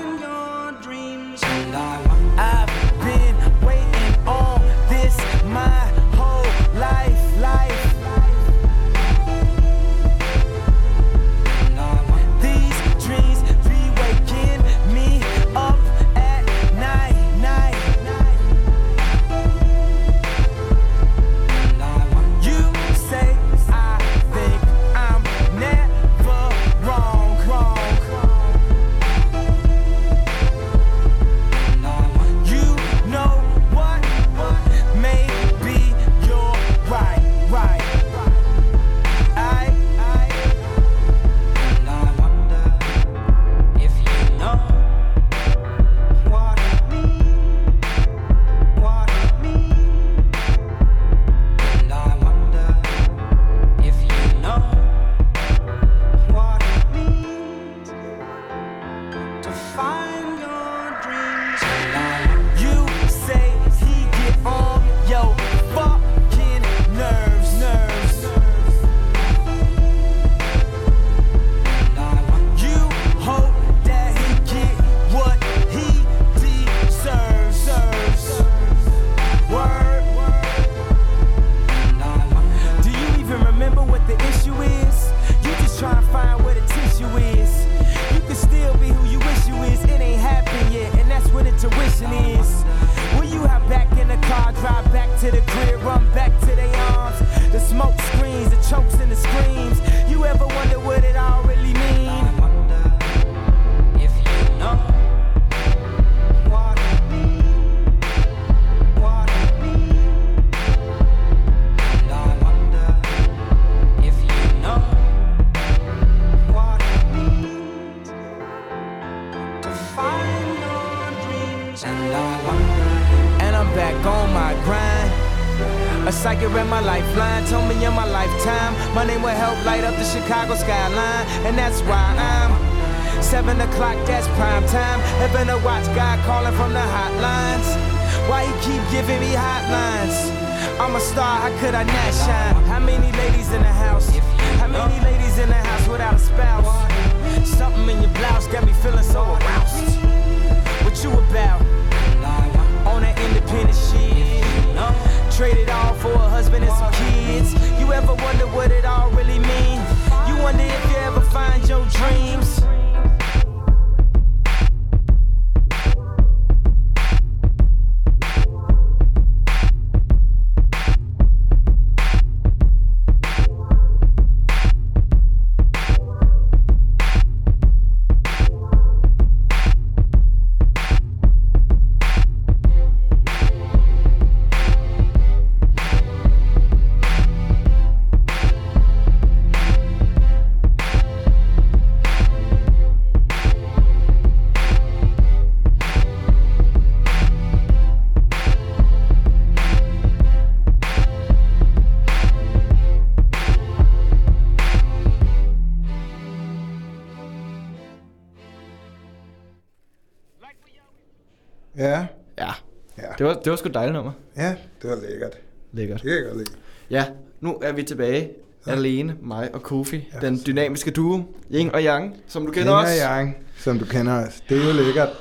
Det var, sgu et dejligt nummer. Ja, det var lækkert. Lækkert. Det kan jeg godt lide. Ja, nu er vi tilbage. Ja. Alene, mig og Kofi. Ja. Den dynamiske duo. Yin og Yang, som du kender Yin os. og Yang, som du kender os. Det er jo lækkert. (sighs)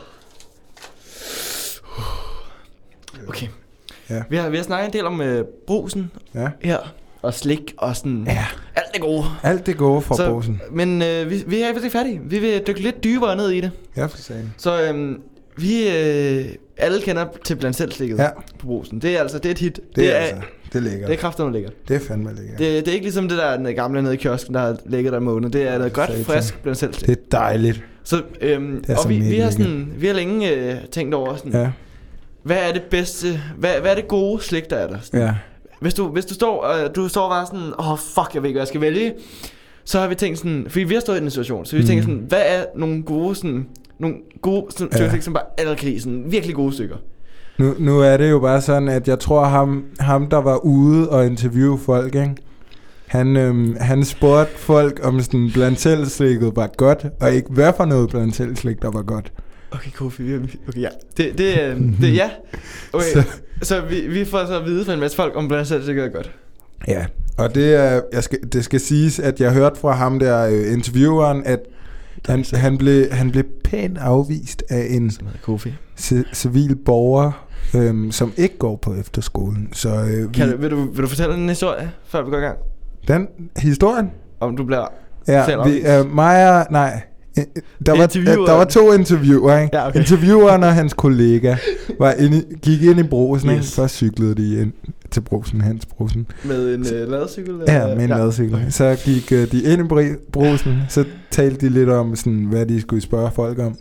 Okay. Ja. Vi har, vi har snakket en del om øh, brusen Ja. her. Og slik og sådan. Ja. Alt det gode. Alt det gode fra Så- brosen. Men øh, vi, vi er ikke færdige. Vi vil dykke lidt dybere ned i det. Ja, for sagen. Så øhm, vi øh, alle kender til blandt selv Ja. på brusen. Det er altså det er et hit. Det, er, altså, det er lækkert. det er kraftigt lækkert. Det er fandme lækkert. Det, det er ikke ligesom det der den gamle nede i kiosken, der har ligget der i måneden. Det er noget godt, Satan. frisk blandt selv det er dejligt. Så, øhm, Det er og vi, vi, har sådan, vi har længe øh, tænkt over sådan, Ja, hvad er det bedste, hvad, hvad er det gode slik, der er der? Sådan, ja. Hvis du, hvis du står, øh, du står bare sådan, åh oh, fuck, jeg ved ikke, hvad jeg skal vælge. Så har vi tænkt sådan, fordi vi har stået i en situation, så vi Mhm. tænker sådan, hvad er nogle gode sådan, nogle gode sådan, Ja. stykker, som bare alle kan lide, sådan virkelig gode stykker. Nu, nu er det jo bare sådan, at jeg tror, ham, ham der var ude og interviewe folk, ikke? Han, øhm, han spurgte folk, om sådan blandt selv slikket var godt, og ikke hvad for noget blandt selv slik, der var godt. Okay, Kofi, okay, ja. Det, det, øh, det, ja. Okay, (laughs) Så- så, vi, vi får så at vide fra en masse folk, om blandt selv det gør godt. Ja, og det, er, jeg skal, det skal siges, at jeg hørte fra ham der, øh, intervieweren, at han, han, blev, han blev pænt afvist af en civil borger, øhm, som ikke går på efterskolen. Så øh, vi, Kan du, vil, du, vil du fortælle en historie, før vi går i gang? den historien, Om du bliver... Ja, Selv vi, uh, Maja, nej. Øh, Der var, øh, der var to interviewer, ikke? Ja, okay. Intervieweren og hans kollega (laughs) var inde, gik ind i brosen, yes. ikke? Først cyklede de ind til brosen, hans brosen. Med en øh, ladecykel? Ja, med en ladcykel. Så gik uh, de ind i brosen, så talte de lidt om, sådan, hvad de skulle spørge folk om.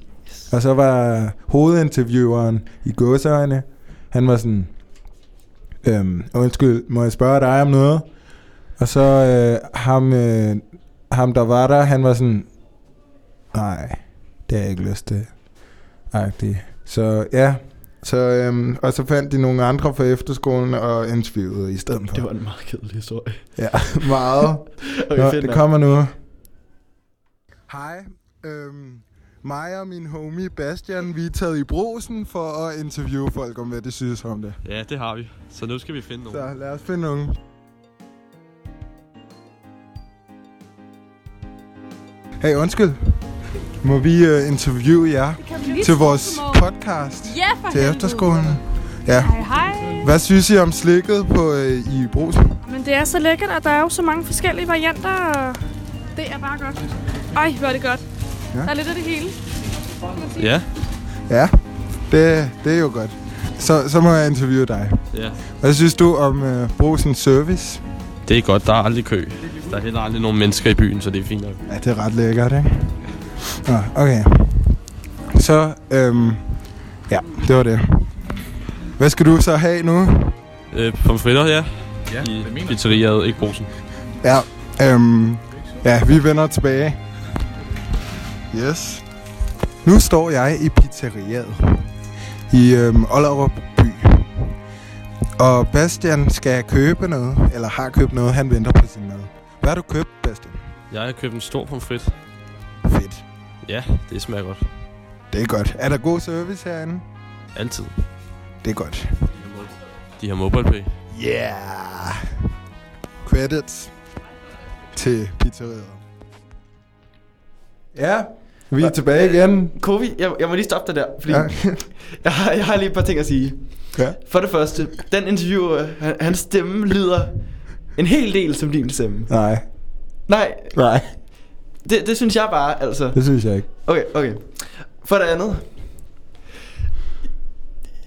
Og så var hovedintervieweren i godsøjne, han var sådan, øhm, undskyld, må jeg spørge dig om noget? Og så øh, ham, øh, ham, der var der, han var sådan, nej, det har jeg ikke lyst til. Agtig. Så ja, så, øhm, og så fandt de nogle andre fra efterskolen og interviewede i stedet for. Det var en meget kedelig historie. Ja, meget. (laughs) Okay, Nå, det kommer nu. Hej, øhm, mig og min homie Bastian, vi er taget i brosen for at interviewe folk om, hvad de synes om det. Ja, det har vi. Så nu skal vi finde nogen. Så lad os finde nogen. Hey, undskyld. Må vi uh, interviewe jer til vores podcast Ja, for til helvede. efterskolen? Ja. Hej, hej. Hvad synes I om slikket på, uh, i brosen? Men det er så lækkert, og der er jo så mange forskellige varianter, og det er bare godt. Ej, hvor er det godt. Ja. Der er lidt af det hele. kan man sige. Ja, Ja, det, det er jo godt. Så, så må jeg interviewe dig. ja. Hvad synes du om uh, brusens service? Det er godt. Der er aldrig kø. Der er heller aldrig nogen mennesker i byen, så det er fint nok. Ja, det er ret lækkert, ikke? Nå, okay. Så, øhm, ja, det var det. Hvad skal du så have nu? Øh, pomfritter, ja. Ja, I pizzeriaet, ikke brosen. Ja, øhm, ja, vi vender tilbage. Yes. Nu står jeg i pizzeriaet i øhm, Ollerup by. Og Bastian skal købe noget, eller har købt noget, han venter på sin mad. Hvad har du købt, Bastian? Jeg har købt en stor pomfrit. Ja, det smager godt. Det er godt. Er der god service herinde? Altid. Det er godt. De har MobilePay. Yeah. Credits til pizzeriet. Ja, vi er tilbage igen. Kovi, jeg, jeg må lige stoppe dig der, fordi Ja. (laughs) jeg, har, jeg har lige et par ting at sige. Ja. For det første, den interviewer, han, hans stemme lyder en hel del som din stemme. Nej, Nej, nej, det, det synes jeg bare, altså. det synes jeg ikke. Okay, okay. For det andet.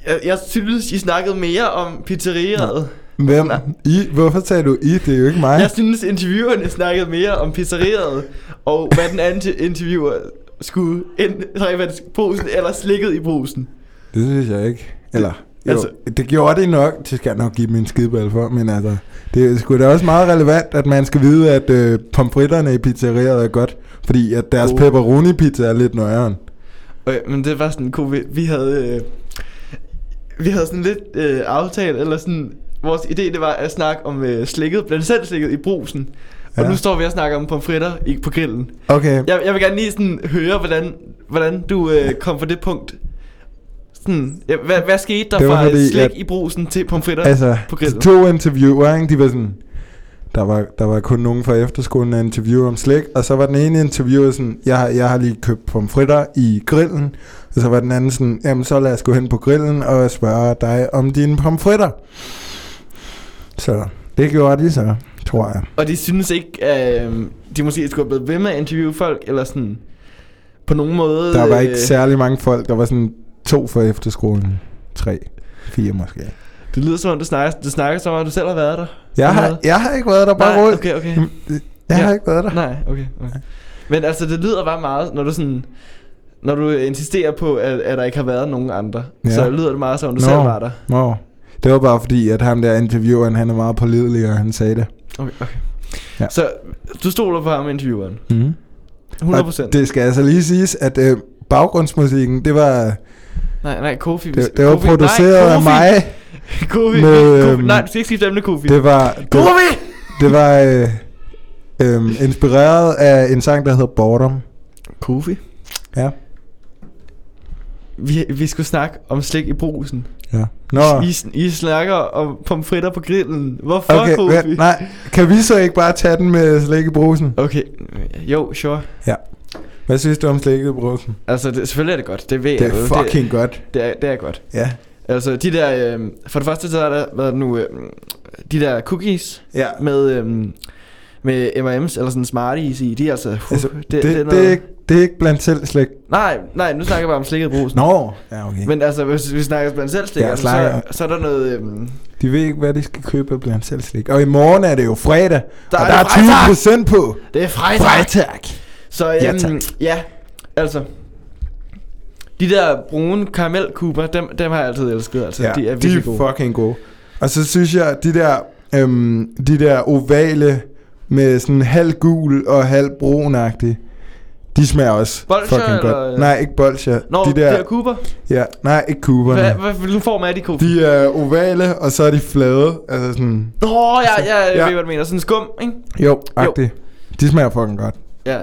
Jeg, jeg synes, I snakkede mere om pizzeriet. Hvem? I? Hvorfor sagde du I? Det er jo ikke mig. Jeg synes, interviewerne snakkede mere om pizzeriet, og hvad den anden interviewer skulle ind, drikke brusen eller slikket i brusen. Det synes jeg ikke. Eller, jo, Altså- det gjorde det nok. Det skal jeg nok give min skideball for. Men altså, det er sgu da også meget relevant, at man skal vide, at øh, pomfritterne i pizzeriet er godt. Fordi at deres Gode. pepperoni pizza er lidt nøjeren. Okay, men det var sådan cool. Vi, vi havde... Øh, vi havde sådan lidt øh, aftalt, eller sådan... Vores idé, det var at snakke om øh, slikket, blandt selv slikket i brusen. Og Ja. nu står vi og snakker om pomfritter i, på grillen. Okay, Jeg, jeg vil gerne lige sådan høre, hvordan, hvordan du øh, kom fra det punkt. Sådan, ja, hvad, hvad skete der Det fra fordi, slik at- i brusen til pomfritter altså, på grillen? to interviewer, ikke, de var sådan... Der var, der var kun nogen fra efterskolen, der interviewede om slik, og så var den ene interviewer sådan, jeg, jeg har lige købt pomfritter i grillen, og så var den anden sådan, jamen så lad os gå hen på grillen og spørge dig om dine pomfritter. Så det gjorde de så, tror jeg. Og de synes ikke, øh, de måske skulle have blevet ved med at interviewe folk, eller sådan på nogen måde... Der var øh, ikke særlig mange folk, der var sådan to fra efterskolen, tre, fire måske. Det lyder som om, du snakker, du snakker som om, du selv har været der. Jeg har, jeg har ikke været der, bare Nej, okay, okay. Jeg har Ja. ikke været der. Nej, okay, okay. Men altså, det lyder bare meget, når du sådan... Når du insisterer på, at, at der ikke har været nogen andre, Ja. så lyder det meget som om, du Nå. selv var der. Nå, det var bare fordi, at ham der intervieweren, han er meget pålidelig, og han sagde det. Okay, okay. Ja. Så du stoler på ham, intervieweren? Mm. 100 Og procent? det skal altså lige siges, at øh, baggrundsmusikken, det var, Nej, nej, Kofi. det, det var produceret af mig. (laughs) Kofi, med, Kofi. øhm, Nej, du skal ikke skifte emne, Kofi. Det var, det, Kofi! det var øh, øh, inspireret af en sang, der hedder Boredom. Kofi? Ja. Vi, vi skulle snakke om slik i brusen. Ja. Nå, I, I snakker om pomfritter på grillen. Hvorfor, okay, Kofi? vent, nej, kan vi så ikke bare tage den med slik i brusen? Okay, jo, sure. Hvad synes du om slik i brusen? Altså, det, selvfølgelig er det godt. Det ved Det jeg. jo. er fucking godt. Det, det, er, det er godt. Ja. Altså, de der... Øh, for det første, så er der hvad er det nu... Øh, de der cookies Ja. med... Øh, med M&M's eller sådan Smarties i, de er altså... Uh, Altså, det, det, det, det, er det, noget, er ikke, det er ikke blandt selv slik. Nej, nej, nu snakker jeg bare om slikket brusen. Nå, ja okay. Men, altså, hvis vi snakker blandt selv slik, Ja, altså, så, så er der noget... Øhm, de ved ikke, hvad de skal købe blandt selv slik. Og i morgen er det jo fredag, Der og er der er det 20 fredag! procent på. det er fredag. Freitag. Så Ja, øhm, tak. ja, altså... De der brune karamelkuber, dem, dem har jeg altid elsket. Altså, Ja, de er de er gode. fucking gode. Og så synes jeg, at de der, øhm, de der ovale med sådan halv gul og halv brunagtig, de smager også Bolsjer, fucking eller- godt. Nej, ikke bolsjer. Nå, de der, de der kuber. ja, nej, ikke kuberne. Hvad, hvad vil du form af de kuber? De er ovale, og så er de flade. Altså sådan, Nå, ja, ja, jeg Ja. ved, hvad du mener. Sådan skum, ikke? jo, agtigt. De smager fucking godt. Ja.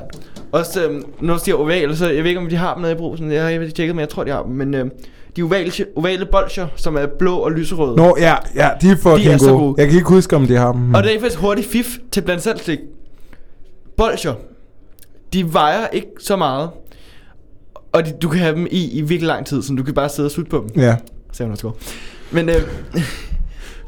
Også øhm, når du siger ovale, så jeg ved ikke, om de har dem nede i brusen. Jeg har ikke tjekket, men jeg tror, de har dem. Men øhm, de ovale, ovale bolcher, som er blå og lyserøde. Nå, ja, ja, de er fucking De er så gode. gode. Jeg kan ikke huske, om de har dem. Og det er faktisk hurtigt fif til blandt selv slik. Bolcher. De vejer ikke så meget. Og de, du kan have dem i, i virkelig lang tid, så du kan bare sidde og sutte på dem. Ja, Sagde hun også går. Men øh,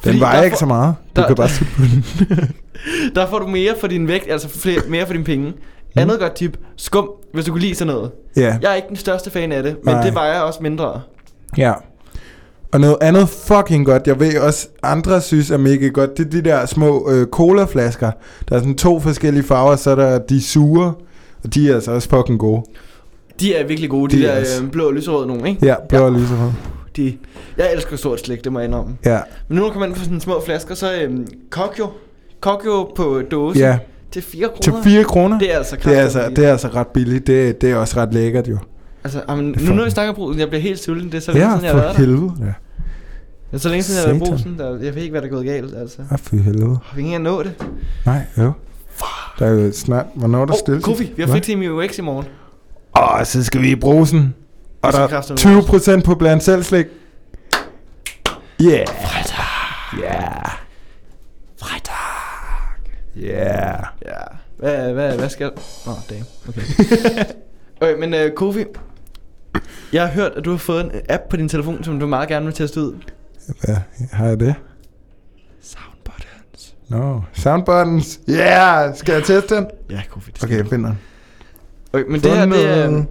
den vejer der ikke får- så meget. Du der- kan bare sætte på den. (laughs) Der får du mere for din vægt, altså flere, mere for dine penge. Mm. Andet godt tip. Skum, hvis du kunne lide sådan noget. ja, Jeg er ikke den største fan af det, men Nej. det vejer også mindre. ja. Og noget andet fucking godt, jeg ved også, andre synes er mega godt, det er de der små øh, colaflasker. Der er sådan to forskellige farver, så er der de sure, og de er altså også fucking gode. De er virkelig gode, de, De de er der øh, blå og lyserøde nogen, ikke? Ja, blå og lyserød. De, jeg elsker stort slik, det må jeg indrømme. Ja, Men nu når man kommer ind på sådan små flasker, så øhm, Kokyo. Kokyo på dåse. ja. Til 4 kroner. Til 4 kroner. Det er altså Det er, altså, det er altså ret billigt. Det, det er også ret lækkert jo. Altså, amen, nu når vi snakker brusen, jeg bliver helt sulten. Det er så længe Ja, siden, jeg har været der. helvede. Ja. Det er så længe siden, jeg har været brusen. Der, jeg ved ikke, hvad der er gået galt, altså. Ja, for helvede. Vi kan ikke engang nå det. Nej, jo. Der er jo snart, hvornår er der Åh, stille? Kofi, vi har Hvad? fritime i UX i morgen. Åh, så skal vi i brusen. Og der er kraftedeme 20% på blandt selv slik. Yeah. Ja. Yeah. Ja. Hvad, hvad, hvad skal... Nå, oh, damn. Okay. (laughs) okay, men uh, Kofi, jeg har hørt, at du har fået en app på din telefon, som du meget gerne vil teste ud. Hvad? Har jeg det? Soundbuttons. No. Soundbuttons. Yeah! Skal jeg teste den? Ja, Kofi. Det skal Okay, jeg finder den. Okay, men det her, det er,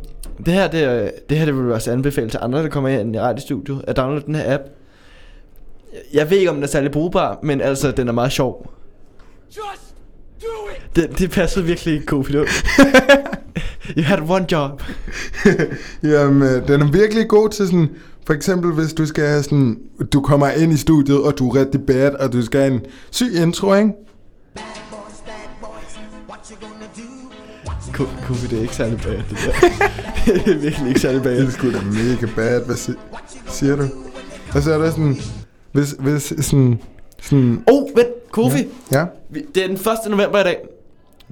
det her, det er, det her, det vil jeg også anbefale til andre, der kommer ind i radiostudiet, at downloade den her app. Jeg ved ikke, om den er særlig brugbar, men altså, den er meget sjov. Det, det passer virkelig ikke, Kofi. Det var- (laughs) you had one job. (laughs) Jamen, øh, den er virkelig god til sådan... For eksempel, hvis du skal have sådan... Du kommer ind i studiet, og du er rigtig bad, og du skal have en syg intro, ikke? Ko- Kofi, det er ikke særlig bad, det der. (laughs) det er virkelig ikke særlig bad. Det er sgu da mega bad. Hvad si- siger du? Og så er der sådan... Hvis, hvis sådan... sådan Oh, vent, Kofi. ja. Vi- Det er den 1. november i dag.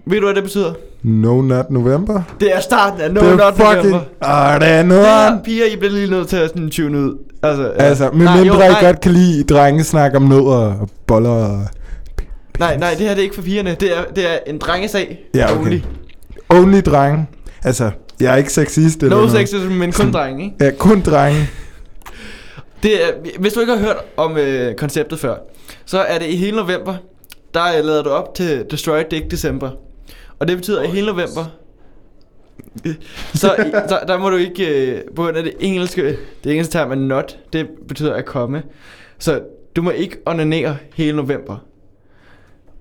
Ved du, hvad det betyder? No Not November. Det er starten af No det er Not fucking... November. Ah, det er Det noget. piger, I bliver lige nødt til at sådan tune ud. Altså, ja. Altså, med Nej, mindre jo, I nej. godt kan lide drenge snakke om nødder og boller og... Nej, nej, det her det er ikke for pigerne. Det er, det er en drengesag. Ja, okay. Only. Only drenge. Altså, jeg er ikke sexist eller No noget. sexism, men kun drenge, ikke? Ja, kun drenge. Det er, hvis du ikke har hørt om øh, konceptet før, så er det i hele november, der lader du op til Destroy Dick December. Og det betyder, at i hele november, så, så der må du ikke, øh, på grund af det engelske, det engelske term er not, det betyder at komme. Så du må ikke onanere hele november.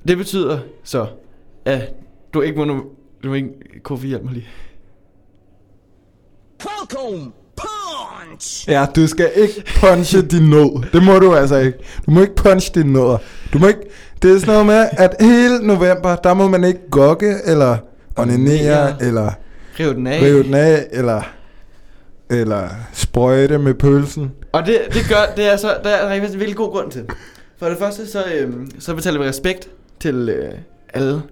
Det betyder så, at du ikke må, nu- du må ikke, Kofi hjælp mig lige. Welcome, punch! Ja, du skal ikke punche din nød. Det må du altså ikke. Du må ikke punche din nødder. Du må ikke... Det er sådan noget med, at hele november, der må man ikke gokke, eller onanere, eller Riv den af. rive den af, eller, eller sprøjte med pølsen. Og det, det gør, det er så, der er en virkelig god grund til. For det første, så, øhm, så betaler vi respekt til øh, alle.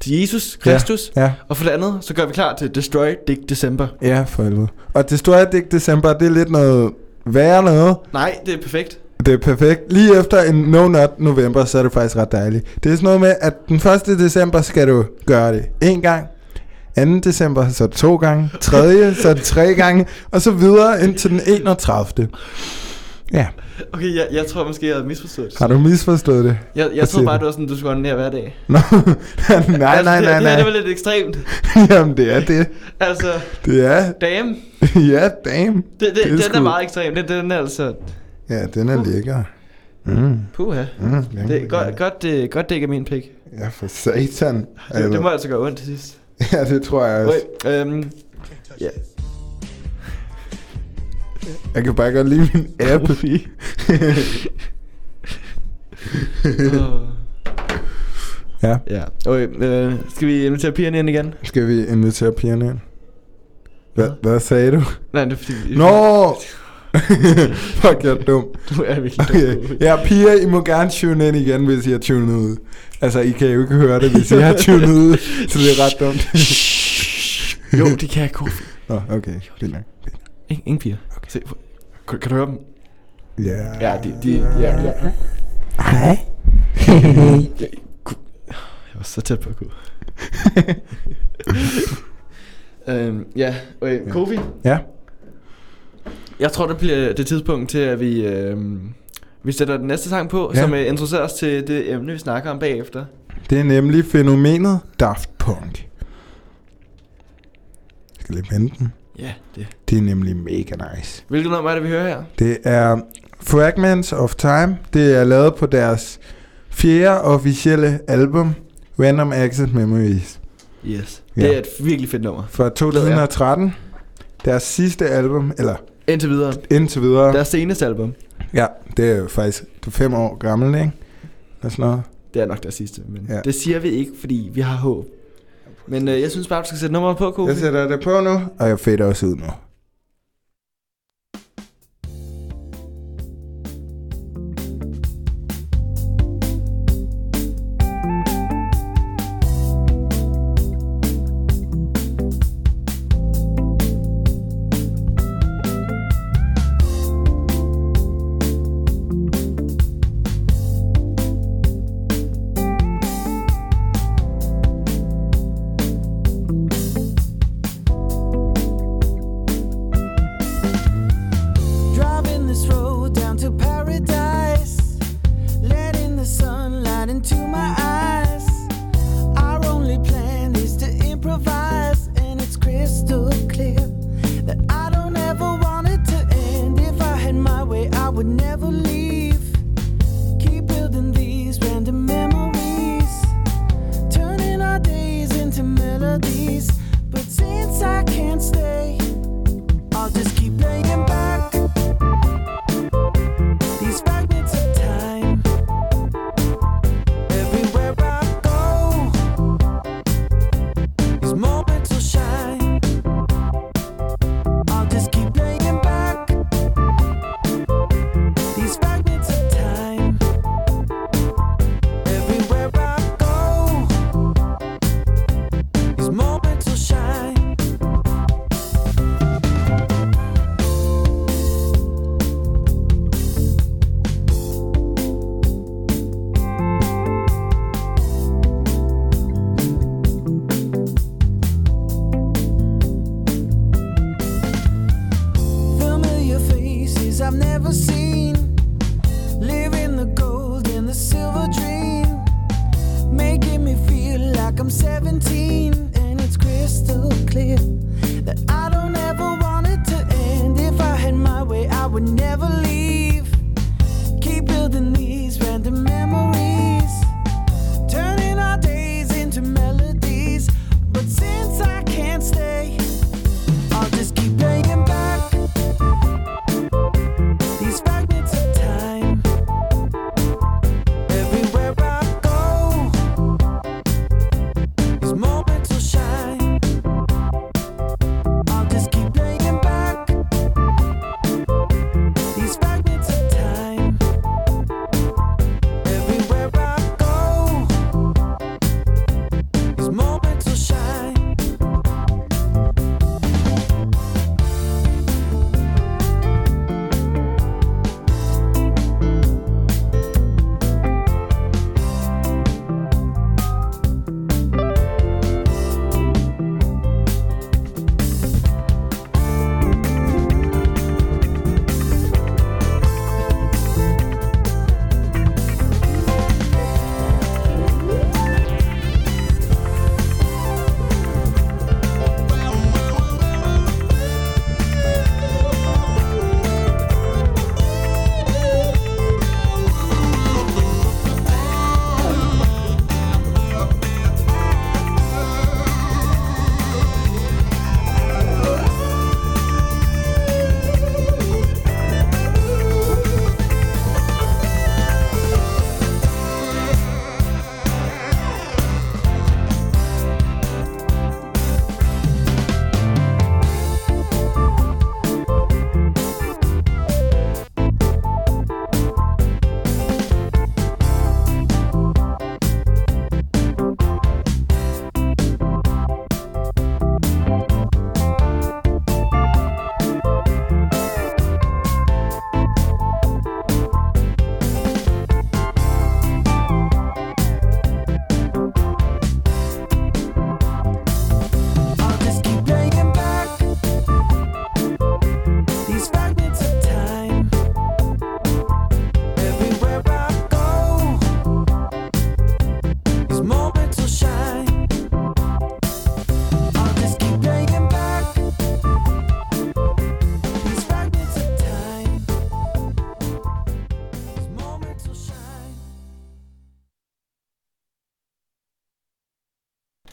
Til Jesus Kristus. Ja, ja. Og for det andet, så gør vi klar til Destroy Dick December. Ja, for helvede. Og det store Dick December, det er lidt noget værre noget. Nej, det er perfekt. Det er perfekt. Lige efter en No Not November, så er det faktisk ret dejligt. Det er sådan noget med, at den 1. december skal du gøre det en gang. 2. december, så to gange. 3. så tre gange. Og så videre indtil den 31. Ja, Okay, jeg, jeg tror måske, jeg havde misforstået det. har du misforstået det? Jeg, jeg troede bare, du? det var sådan, du skulle ordinere hver dag. (laughs) Nå, nej, nej, altså, nej, det, det her, nej. det var lidt ekstremt. (laughs) Jamen, det er det. Altså, Det er, damn. (laughs) ja, damn. Det, det, Det er den sgu- er meget ekstrem. Den, den er altså... Ja, den er lækker. Mm. Puha. Mm, Det er godt, godt, det, godt dækker min pik. Ja, for satan. Det, det må altså gøre ondt til sidst. Ja, det tror jeg også. Okay, øhm, ja. Jeg kan bare godt lide min app. (laughs) Ja. Ja. Okay, øh, skal vi invitere pigerne ind igen? Skal vi invitere pigerne ind? Hvad, hvad sagde du? Nej, det er fordi... Nå! (laughs) Fuck, jeg er dum. Du er virkelig dum. Okay. Ja, piger, I må gerne tune ind igen, hvis I har tunet ud. Altså, I kan jo ikke høre det, hvis I har tunet ud, så det er ret dumt. jo, det kan jeg Kofi. Nå, okay. Fint nok. Ingen, ingen piger. Okay. Se, kan, kan du høre dem? Ja. Ja, de... de ja, ja. Hej. (laughs) Jeg var så tæt på at kunne. (laughs) øhm, ja, okay, Kofi. Ja. Jeg tror, det bliver det tidspunkt til, at vi, øhm, vi sætter den næste sang på, Ja. ja. som øh, introducerer os til det emne, vi snakker om bagefter. Det er nemlig fænomenet Daft Punk. Jeg skal lige vente den. Ja, det. Det er nemlig mega nice. Hvilket nummer er det, vi hører her? Det er Fragments of Time. Det er lavet på deres fjerde officielle album, Random Access Memories. Yes. Ja. Det er et virkelig fedt nummer. Fra 2013. Deres sidste album, eller Indtil videre. indtil videre. Deres seneste album. Ja, det er jo faktisk det er fem år gammelt, ikke? Og sådan noget. Det er nok deres sidste, men ja. det siger vi ikke, fordi vi har håb. Men øh, jeg synes bare, du skal sætte nummeret på, Kofi. Jeg sætter det på nu, og jeg fader også ud nu.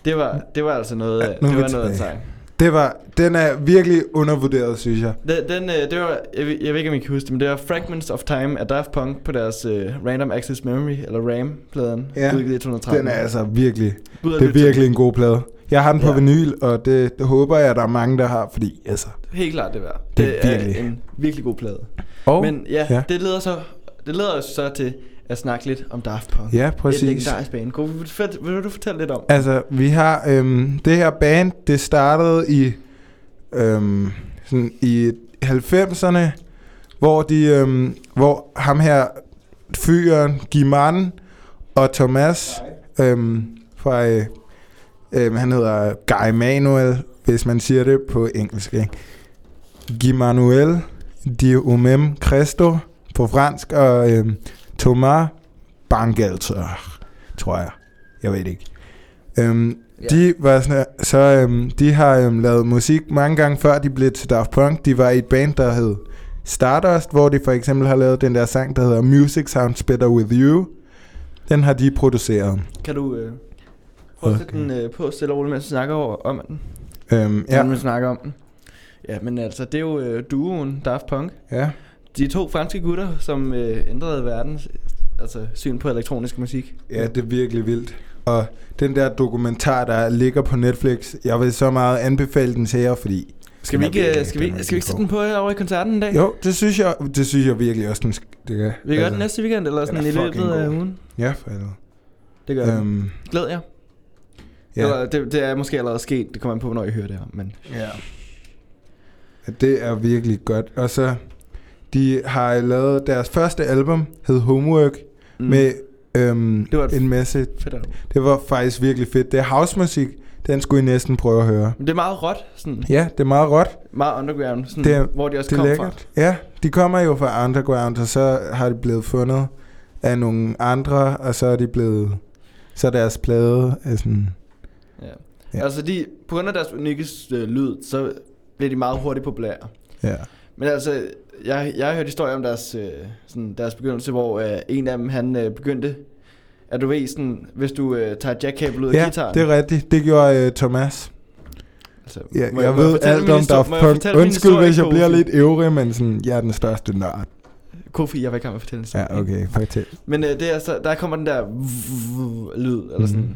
Det var, det var altså noget, Ja, nu er det var noget tilbage. sang. Det var, den er virkelig undervurderet, synes jeg. Den, den, øh, det var, jeg, ved- jeg ved ikke, om I kan huske det, men det var Fragments of Time af Daft Punk på deres uh, Random Access Memory, eller RAM-pladen, Ja, udgivet i 2013. Den er altså virkelig, Ud at det er virkelig en god plade. Jeg har den på Ja. vinyl, og det, det håber jeg, der er mange, der har, fordi altså... Helt klart det værd. Det Det, er er virkelig. en virkelig god plade. Og, Men ja, ja. ja, det leder så det leder os så til at snakke lidt om Daft Punk. Ja, Et præcis. legendarisk band. Vil, du fort- vil du fortælle lidt om? Altså, vi har øhm, det her band, det startede i øhm, sådan i 90'erne, hvor de øhm, hvor ham her fyren Giman og Thomas øhm, fra øh, øhm, han hedder Guy Manuel, hvis man siger det på engelsk, ikke? Guy Manuel de Umem Cristo på fransk og øhm, Thomas Bangalter, tror jeg. Jeg ved ikke. Øhm, Ja. De var sådan, så øhm, de har øhm, lavet musik mange gange før de blev til Daft Punk. De var i et band, der hed Stardust, hvor de for eksempel har lavet den der sang, der hedder Music Sounds Better With You. Den har de produceret. Kan du øh, prøve Okay. den øh, på stille og roligt, mens vi snakker over, om den? Øhm, ja, Mens vi snakker om den. Ja, men altså, det er jo øh, duoen Daft Punk. ja, De to franske gutter, som øh, ændrede verdens altså, syn på elektronisk musik. ja, det er virkelig vildt. Og den der dokumentar, der ligger på Netflix, jeg vil så meget anbefale den til jer, fordi... Skal vi den ikke, øh, skal vi, den skal vi ikke sætte den på over i koncerten en dag? Jo, det synes jeg, det synes jeg virkelig også, den det kan. Vi gør den næste weekend, eller sådan den i løbet af ugen. Ja, for helvede. Det gør øhm, Øhm, Glæd jer. ja. Eller, det, det er måske allerede sket. Det kommer an på, hvornår I hører det her. Men Ja. Det er virkelig godt. Og så, de har lavet deres første album, hed Homework, mm. med øhm, Det var en masse... fedt album. Det var faktisk virkelig fedt. Det er housemusik. Den skulle I næsten prøve at høre. Men det er meget råt. Sådan, Ja, det er meget råt. meget underground. Sådan, Det er- hvor de også Det er kom lækkert. fra. Ja, de kommer jo fra underground, og så har de blevet fundet af nogle andre, og så er de blevet... Så er deres plade er sådan... Ja. Ja. ja. Altså, de, på grund af deres unikke øh, lyd, så bliver de meget hurtigt populære. Ja. Men altså, jeg, jeg har hørt historier om deres, øh, sådan, deres begyndelse, hvor øh, en af dem, han øh, begyndte, at du ved, sådan, hvis du øh, tager jackkabel ud af Ja, gitaren. det er rigtigt. Det gjorde uh, Thomas. altså, Ja, må jeg, må ved alt om Daft jeg Punk. Undskyld, hvis jeg bliver lidt øvrig, men sådan, jeg er den største nørd. Kofi, jeg var i gang med at fortælle en. Ja, okay, fortæl. Men øh, det er så, der kommer den der lyd, eller sådan. Mhm.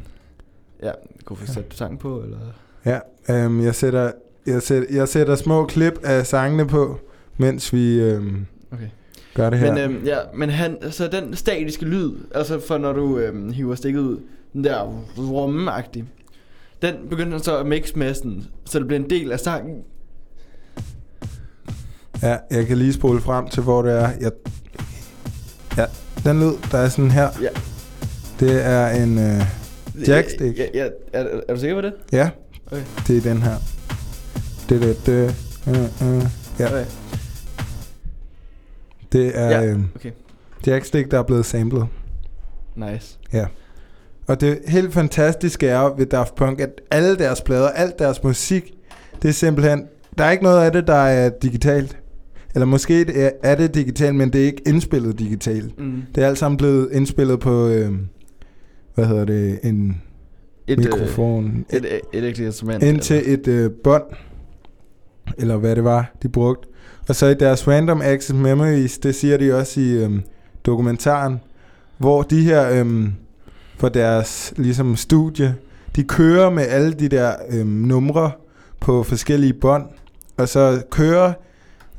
Ja, Kofi, sætter du sang på, eller? Ja, øhm, jeg, sætter, jeg, sætter, jeg sætter små klip af sangene på, mens vi øhm, Okay. gør det her. Men, øhm, ja, men han, så den statiske lyd, altså for når du øhm, hiver stikket ud, den der rummeagtige, den begyndte han så at mix med sådan, så det blev en del af sangen. Ja, jeg kan lige spole frem til, hvor det er. Jeg, ja, den lyd, der er sådan her. Ja. Det er en... Øh, Jackstick. Ja, ja, er, er du sikker på det? ja, Okay. det er den her. Det, det, det. Uh, uh. Ja, Okay. Det er Ja, øh, okay. jackstick, der er blevet samlet. Nice. Og det helt fantastiske er ved Daft Punk, at alle deres plader, alt deres musik, det er simpelthen... Der er ikke noget af det, der er digitalt. Eller måske det er, er det digitalt, men det er ikke indspillet digitalt. Mm. Det er alt sammen blevet indspillet på, øh, hvad hedder det, en Et, mikrofon. Øh, et, et, et instrument. ind til et øh, bånd, eller hvad det var, de brugte. Og så i deres Random Access Memories, det siger de også i øh, dokumentaren, hvor de her, øh, for deres ligesom studie, de kører med alle de der øh, numre på forskellige bånd, og så kører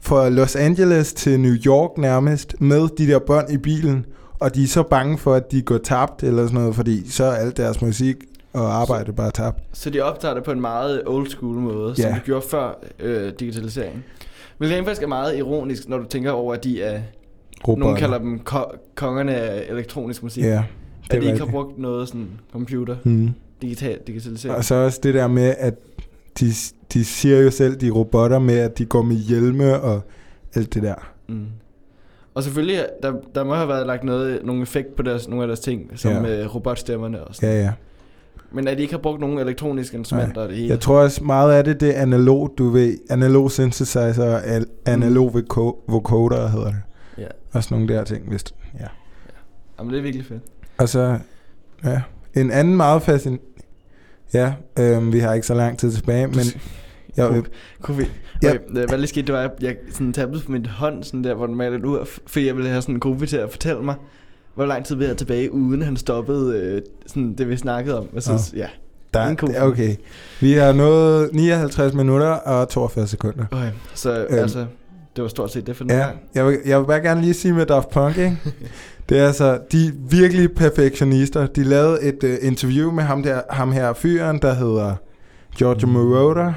fra Los Angeles til New York nærmest med de der bånd i bilen, og de er så bange for, at de går tabt eller sådan noget, fordi så er alt deres musik og arbejde bare tabt. Så de optager det på en meget old school måde, som Ja. de gjorde før øh, digitalisering. Hvilket faktisk er meget ironisk, når du tænker over, at de er... Robotter. Nogen kalder dem ko- kongerne af elektronisk musik. Ja, at det er de ikke har brugt noget sådan computer, Mm. digital, digitalisering. Og så også det der med, at de, de siger jo selv, de er robotter med, at de går med hjelme og alt det der. Mm. Og selvfølgelig, der, der må have været lagt noget, nogle effekt på deres, nogle af deres ting, som Ja. ja. robotstemmerne og sådan. Ja, ja. Men at de ikke har brugt nogen elektroniske instrumenter det hele. Jeg tror også meget af det, det er analog, du ved. Analog synthesizer og al- analog voco- vocoder hedder det. Ja. Og sådan nogle der ting, vist. Ja. Jamen, det er virkelig fedt. Og så, ja. En anden meget fascinerende... Ja, øhm, vi har ikke så lang tid tilbage, men... Jeg, vil- Kunne vi... Ja. Okay, øh, hvad lige skete, det var, at jeg sådan tabte på min hånd, sådan der, hvor den malede ud, f- fordi jeg ville have sådan en gruppe til at fortælle mig, hvor lang tid vi havde tilbage, uden han stoppede øh, sådan det, vi snakkede om. Og så, Nå. ja. der, okay. Vi har nået 59 minutter og 42 sekunder. Okay, så Øhm. altså, det var stort set det for den Ja, gang. jeg vil, jeg vil bare gerne lige sige med Daft Punk, ikke? (laughs) Det er altså, de er virkelig perfektionister. De lavede et uh, interview med ham, der, ham her fyren, der hedder Giorgio Moroder.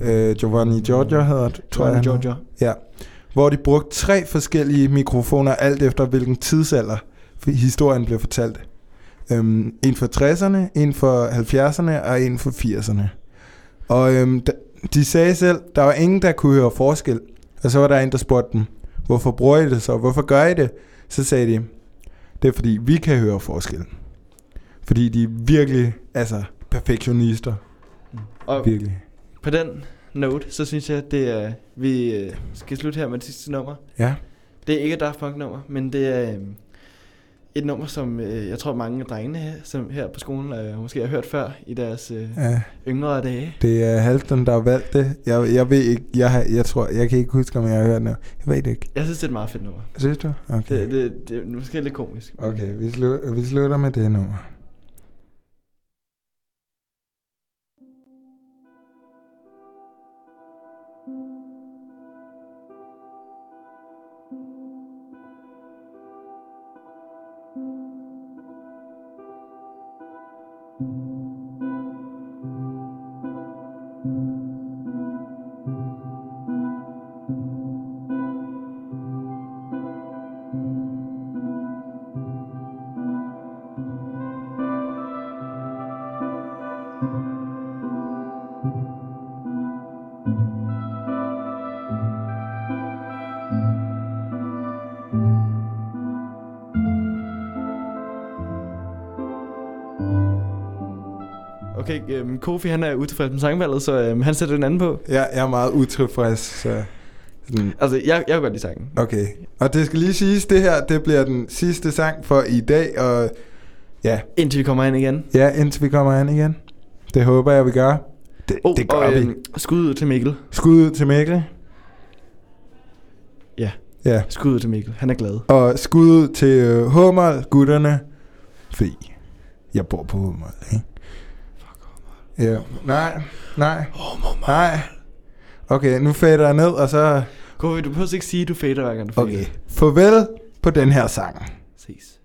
Uh, Giovanni Giorgio hedder det, tror jeg. Giorgio, hedder. Giorgio. Ja. Hvor de brugte tre forskellige mikrofoner, alt efter hvilken tidsalder historien blev fortalt. Um, en for 60'erne, en for 70'erne og en for 80'erne. Og um, de sagde selv, der var ingen, der kunne høre forskel. Og så var der en, der spurgte dem, hvorfor bruger I det så? Hvorfor gør I det? Så sagde de, det er fordi, vi kan høre forskel. Fordi de er virkelig, altså, perfektionister. Og Virkelig. på den note, så synes jeg, det er, vi øh, skal slutte her med det sidste nummer. Ja. Det er ikke et Daft Punk nummer, men det er øh, et nummer, som øh, jeg tror mange af drengene her, som her på skolen øh, måske har hørt før i deres øh, Ja. yngre dage. Det er Halston, der har valgt det. Jeg, jeg ved ikke, jeg, jeg tror, jeg kan ikke huske, om jeg har hørt det. Jeg ved det ikke. Jeg synes, det er et meget fedt nummer. Synes du? Okay. Det, det, det er måske lidt komisk. Okay, vi, slu- vi slutter med det nummer. Øhm, Kofi han er utilfreds med sangvalget, så øhm, han sætter den anden på. Jeg, jeg er meget utilfreds, så... Sådan, Altså, jeg, jeg kan godt lide sangen. okay. Og det skal lige siges, det her, det bliver den sidste sang for i dag, og ja, Indtil vi kommer ind igen. ja indtil vi kommer ind igen. Det håber jeg, vi gør. Det, Oh, det gør og, vi. øhm, skud ud til Mikkel. Skud ud til Mikkel. Ja. Ja. Skud ud til Mikkel. Han er glad. Og skud ud til øh, Hummer, gutterne. Fordi jeg bor på Hummer, ikke? Ja. Nej, nej, nej. Okay, nu fader jeg ned, og så... Kofi, du behøver ikke sige, at du fader hver gang du fader. Okay, farvel på den her sang. Ses.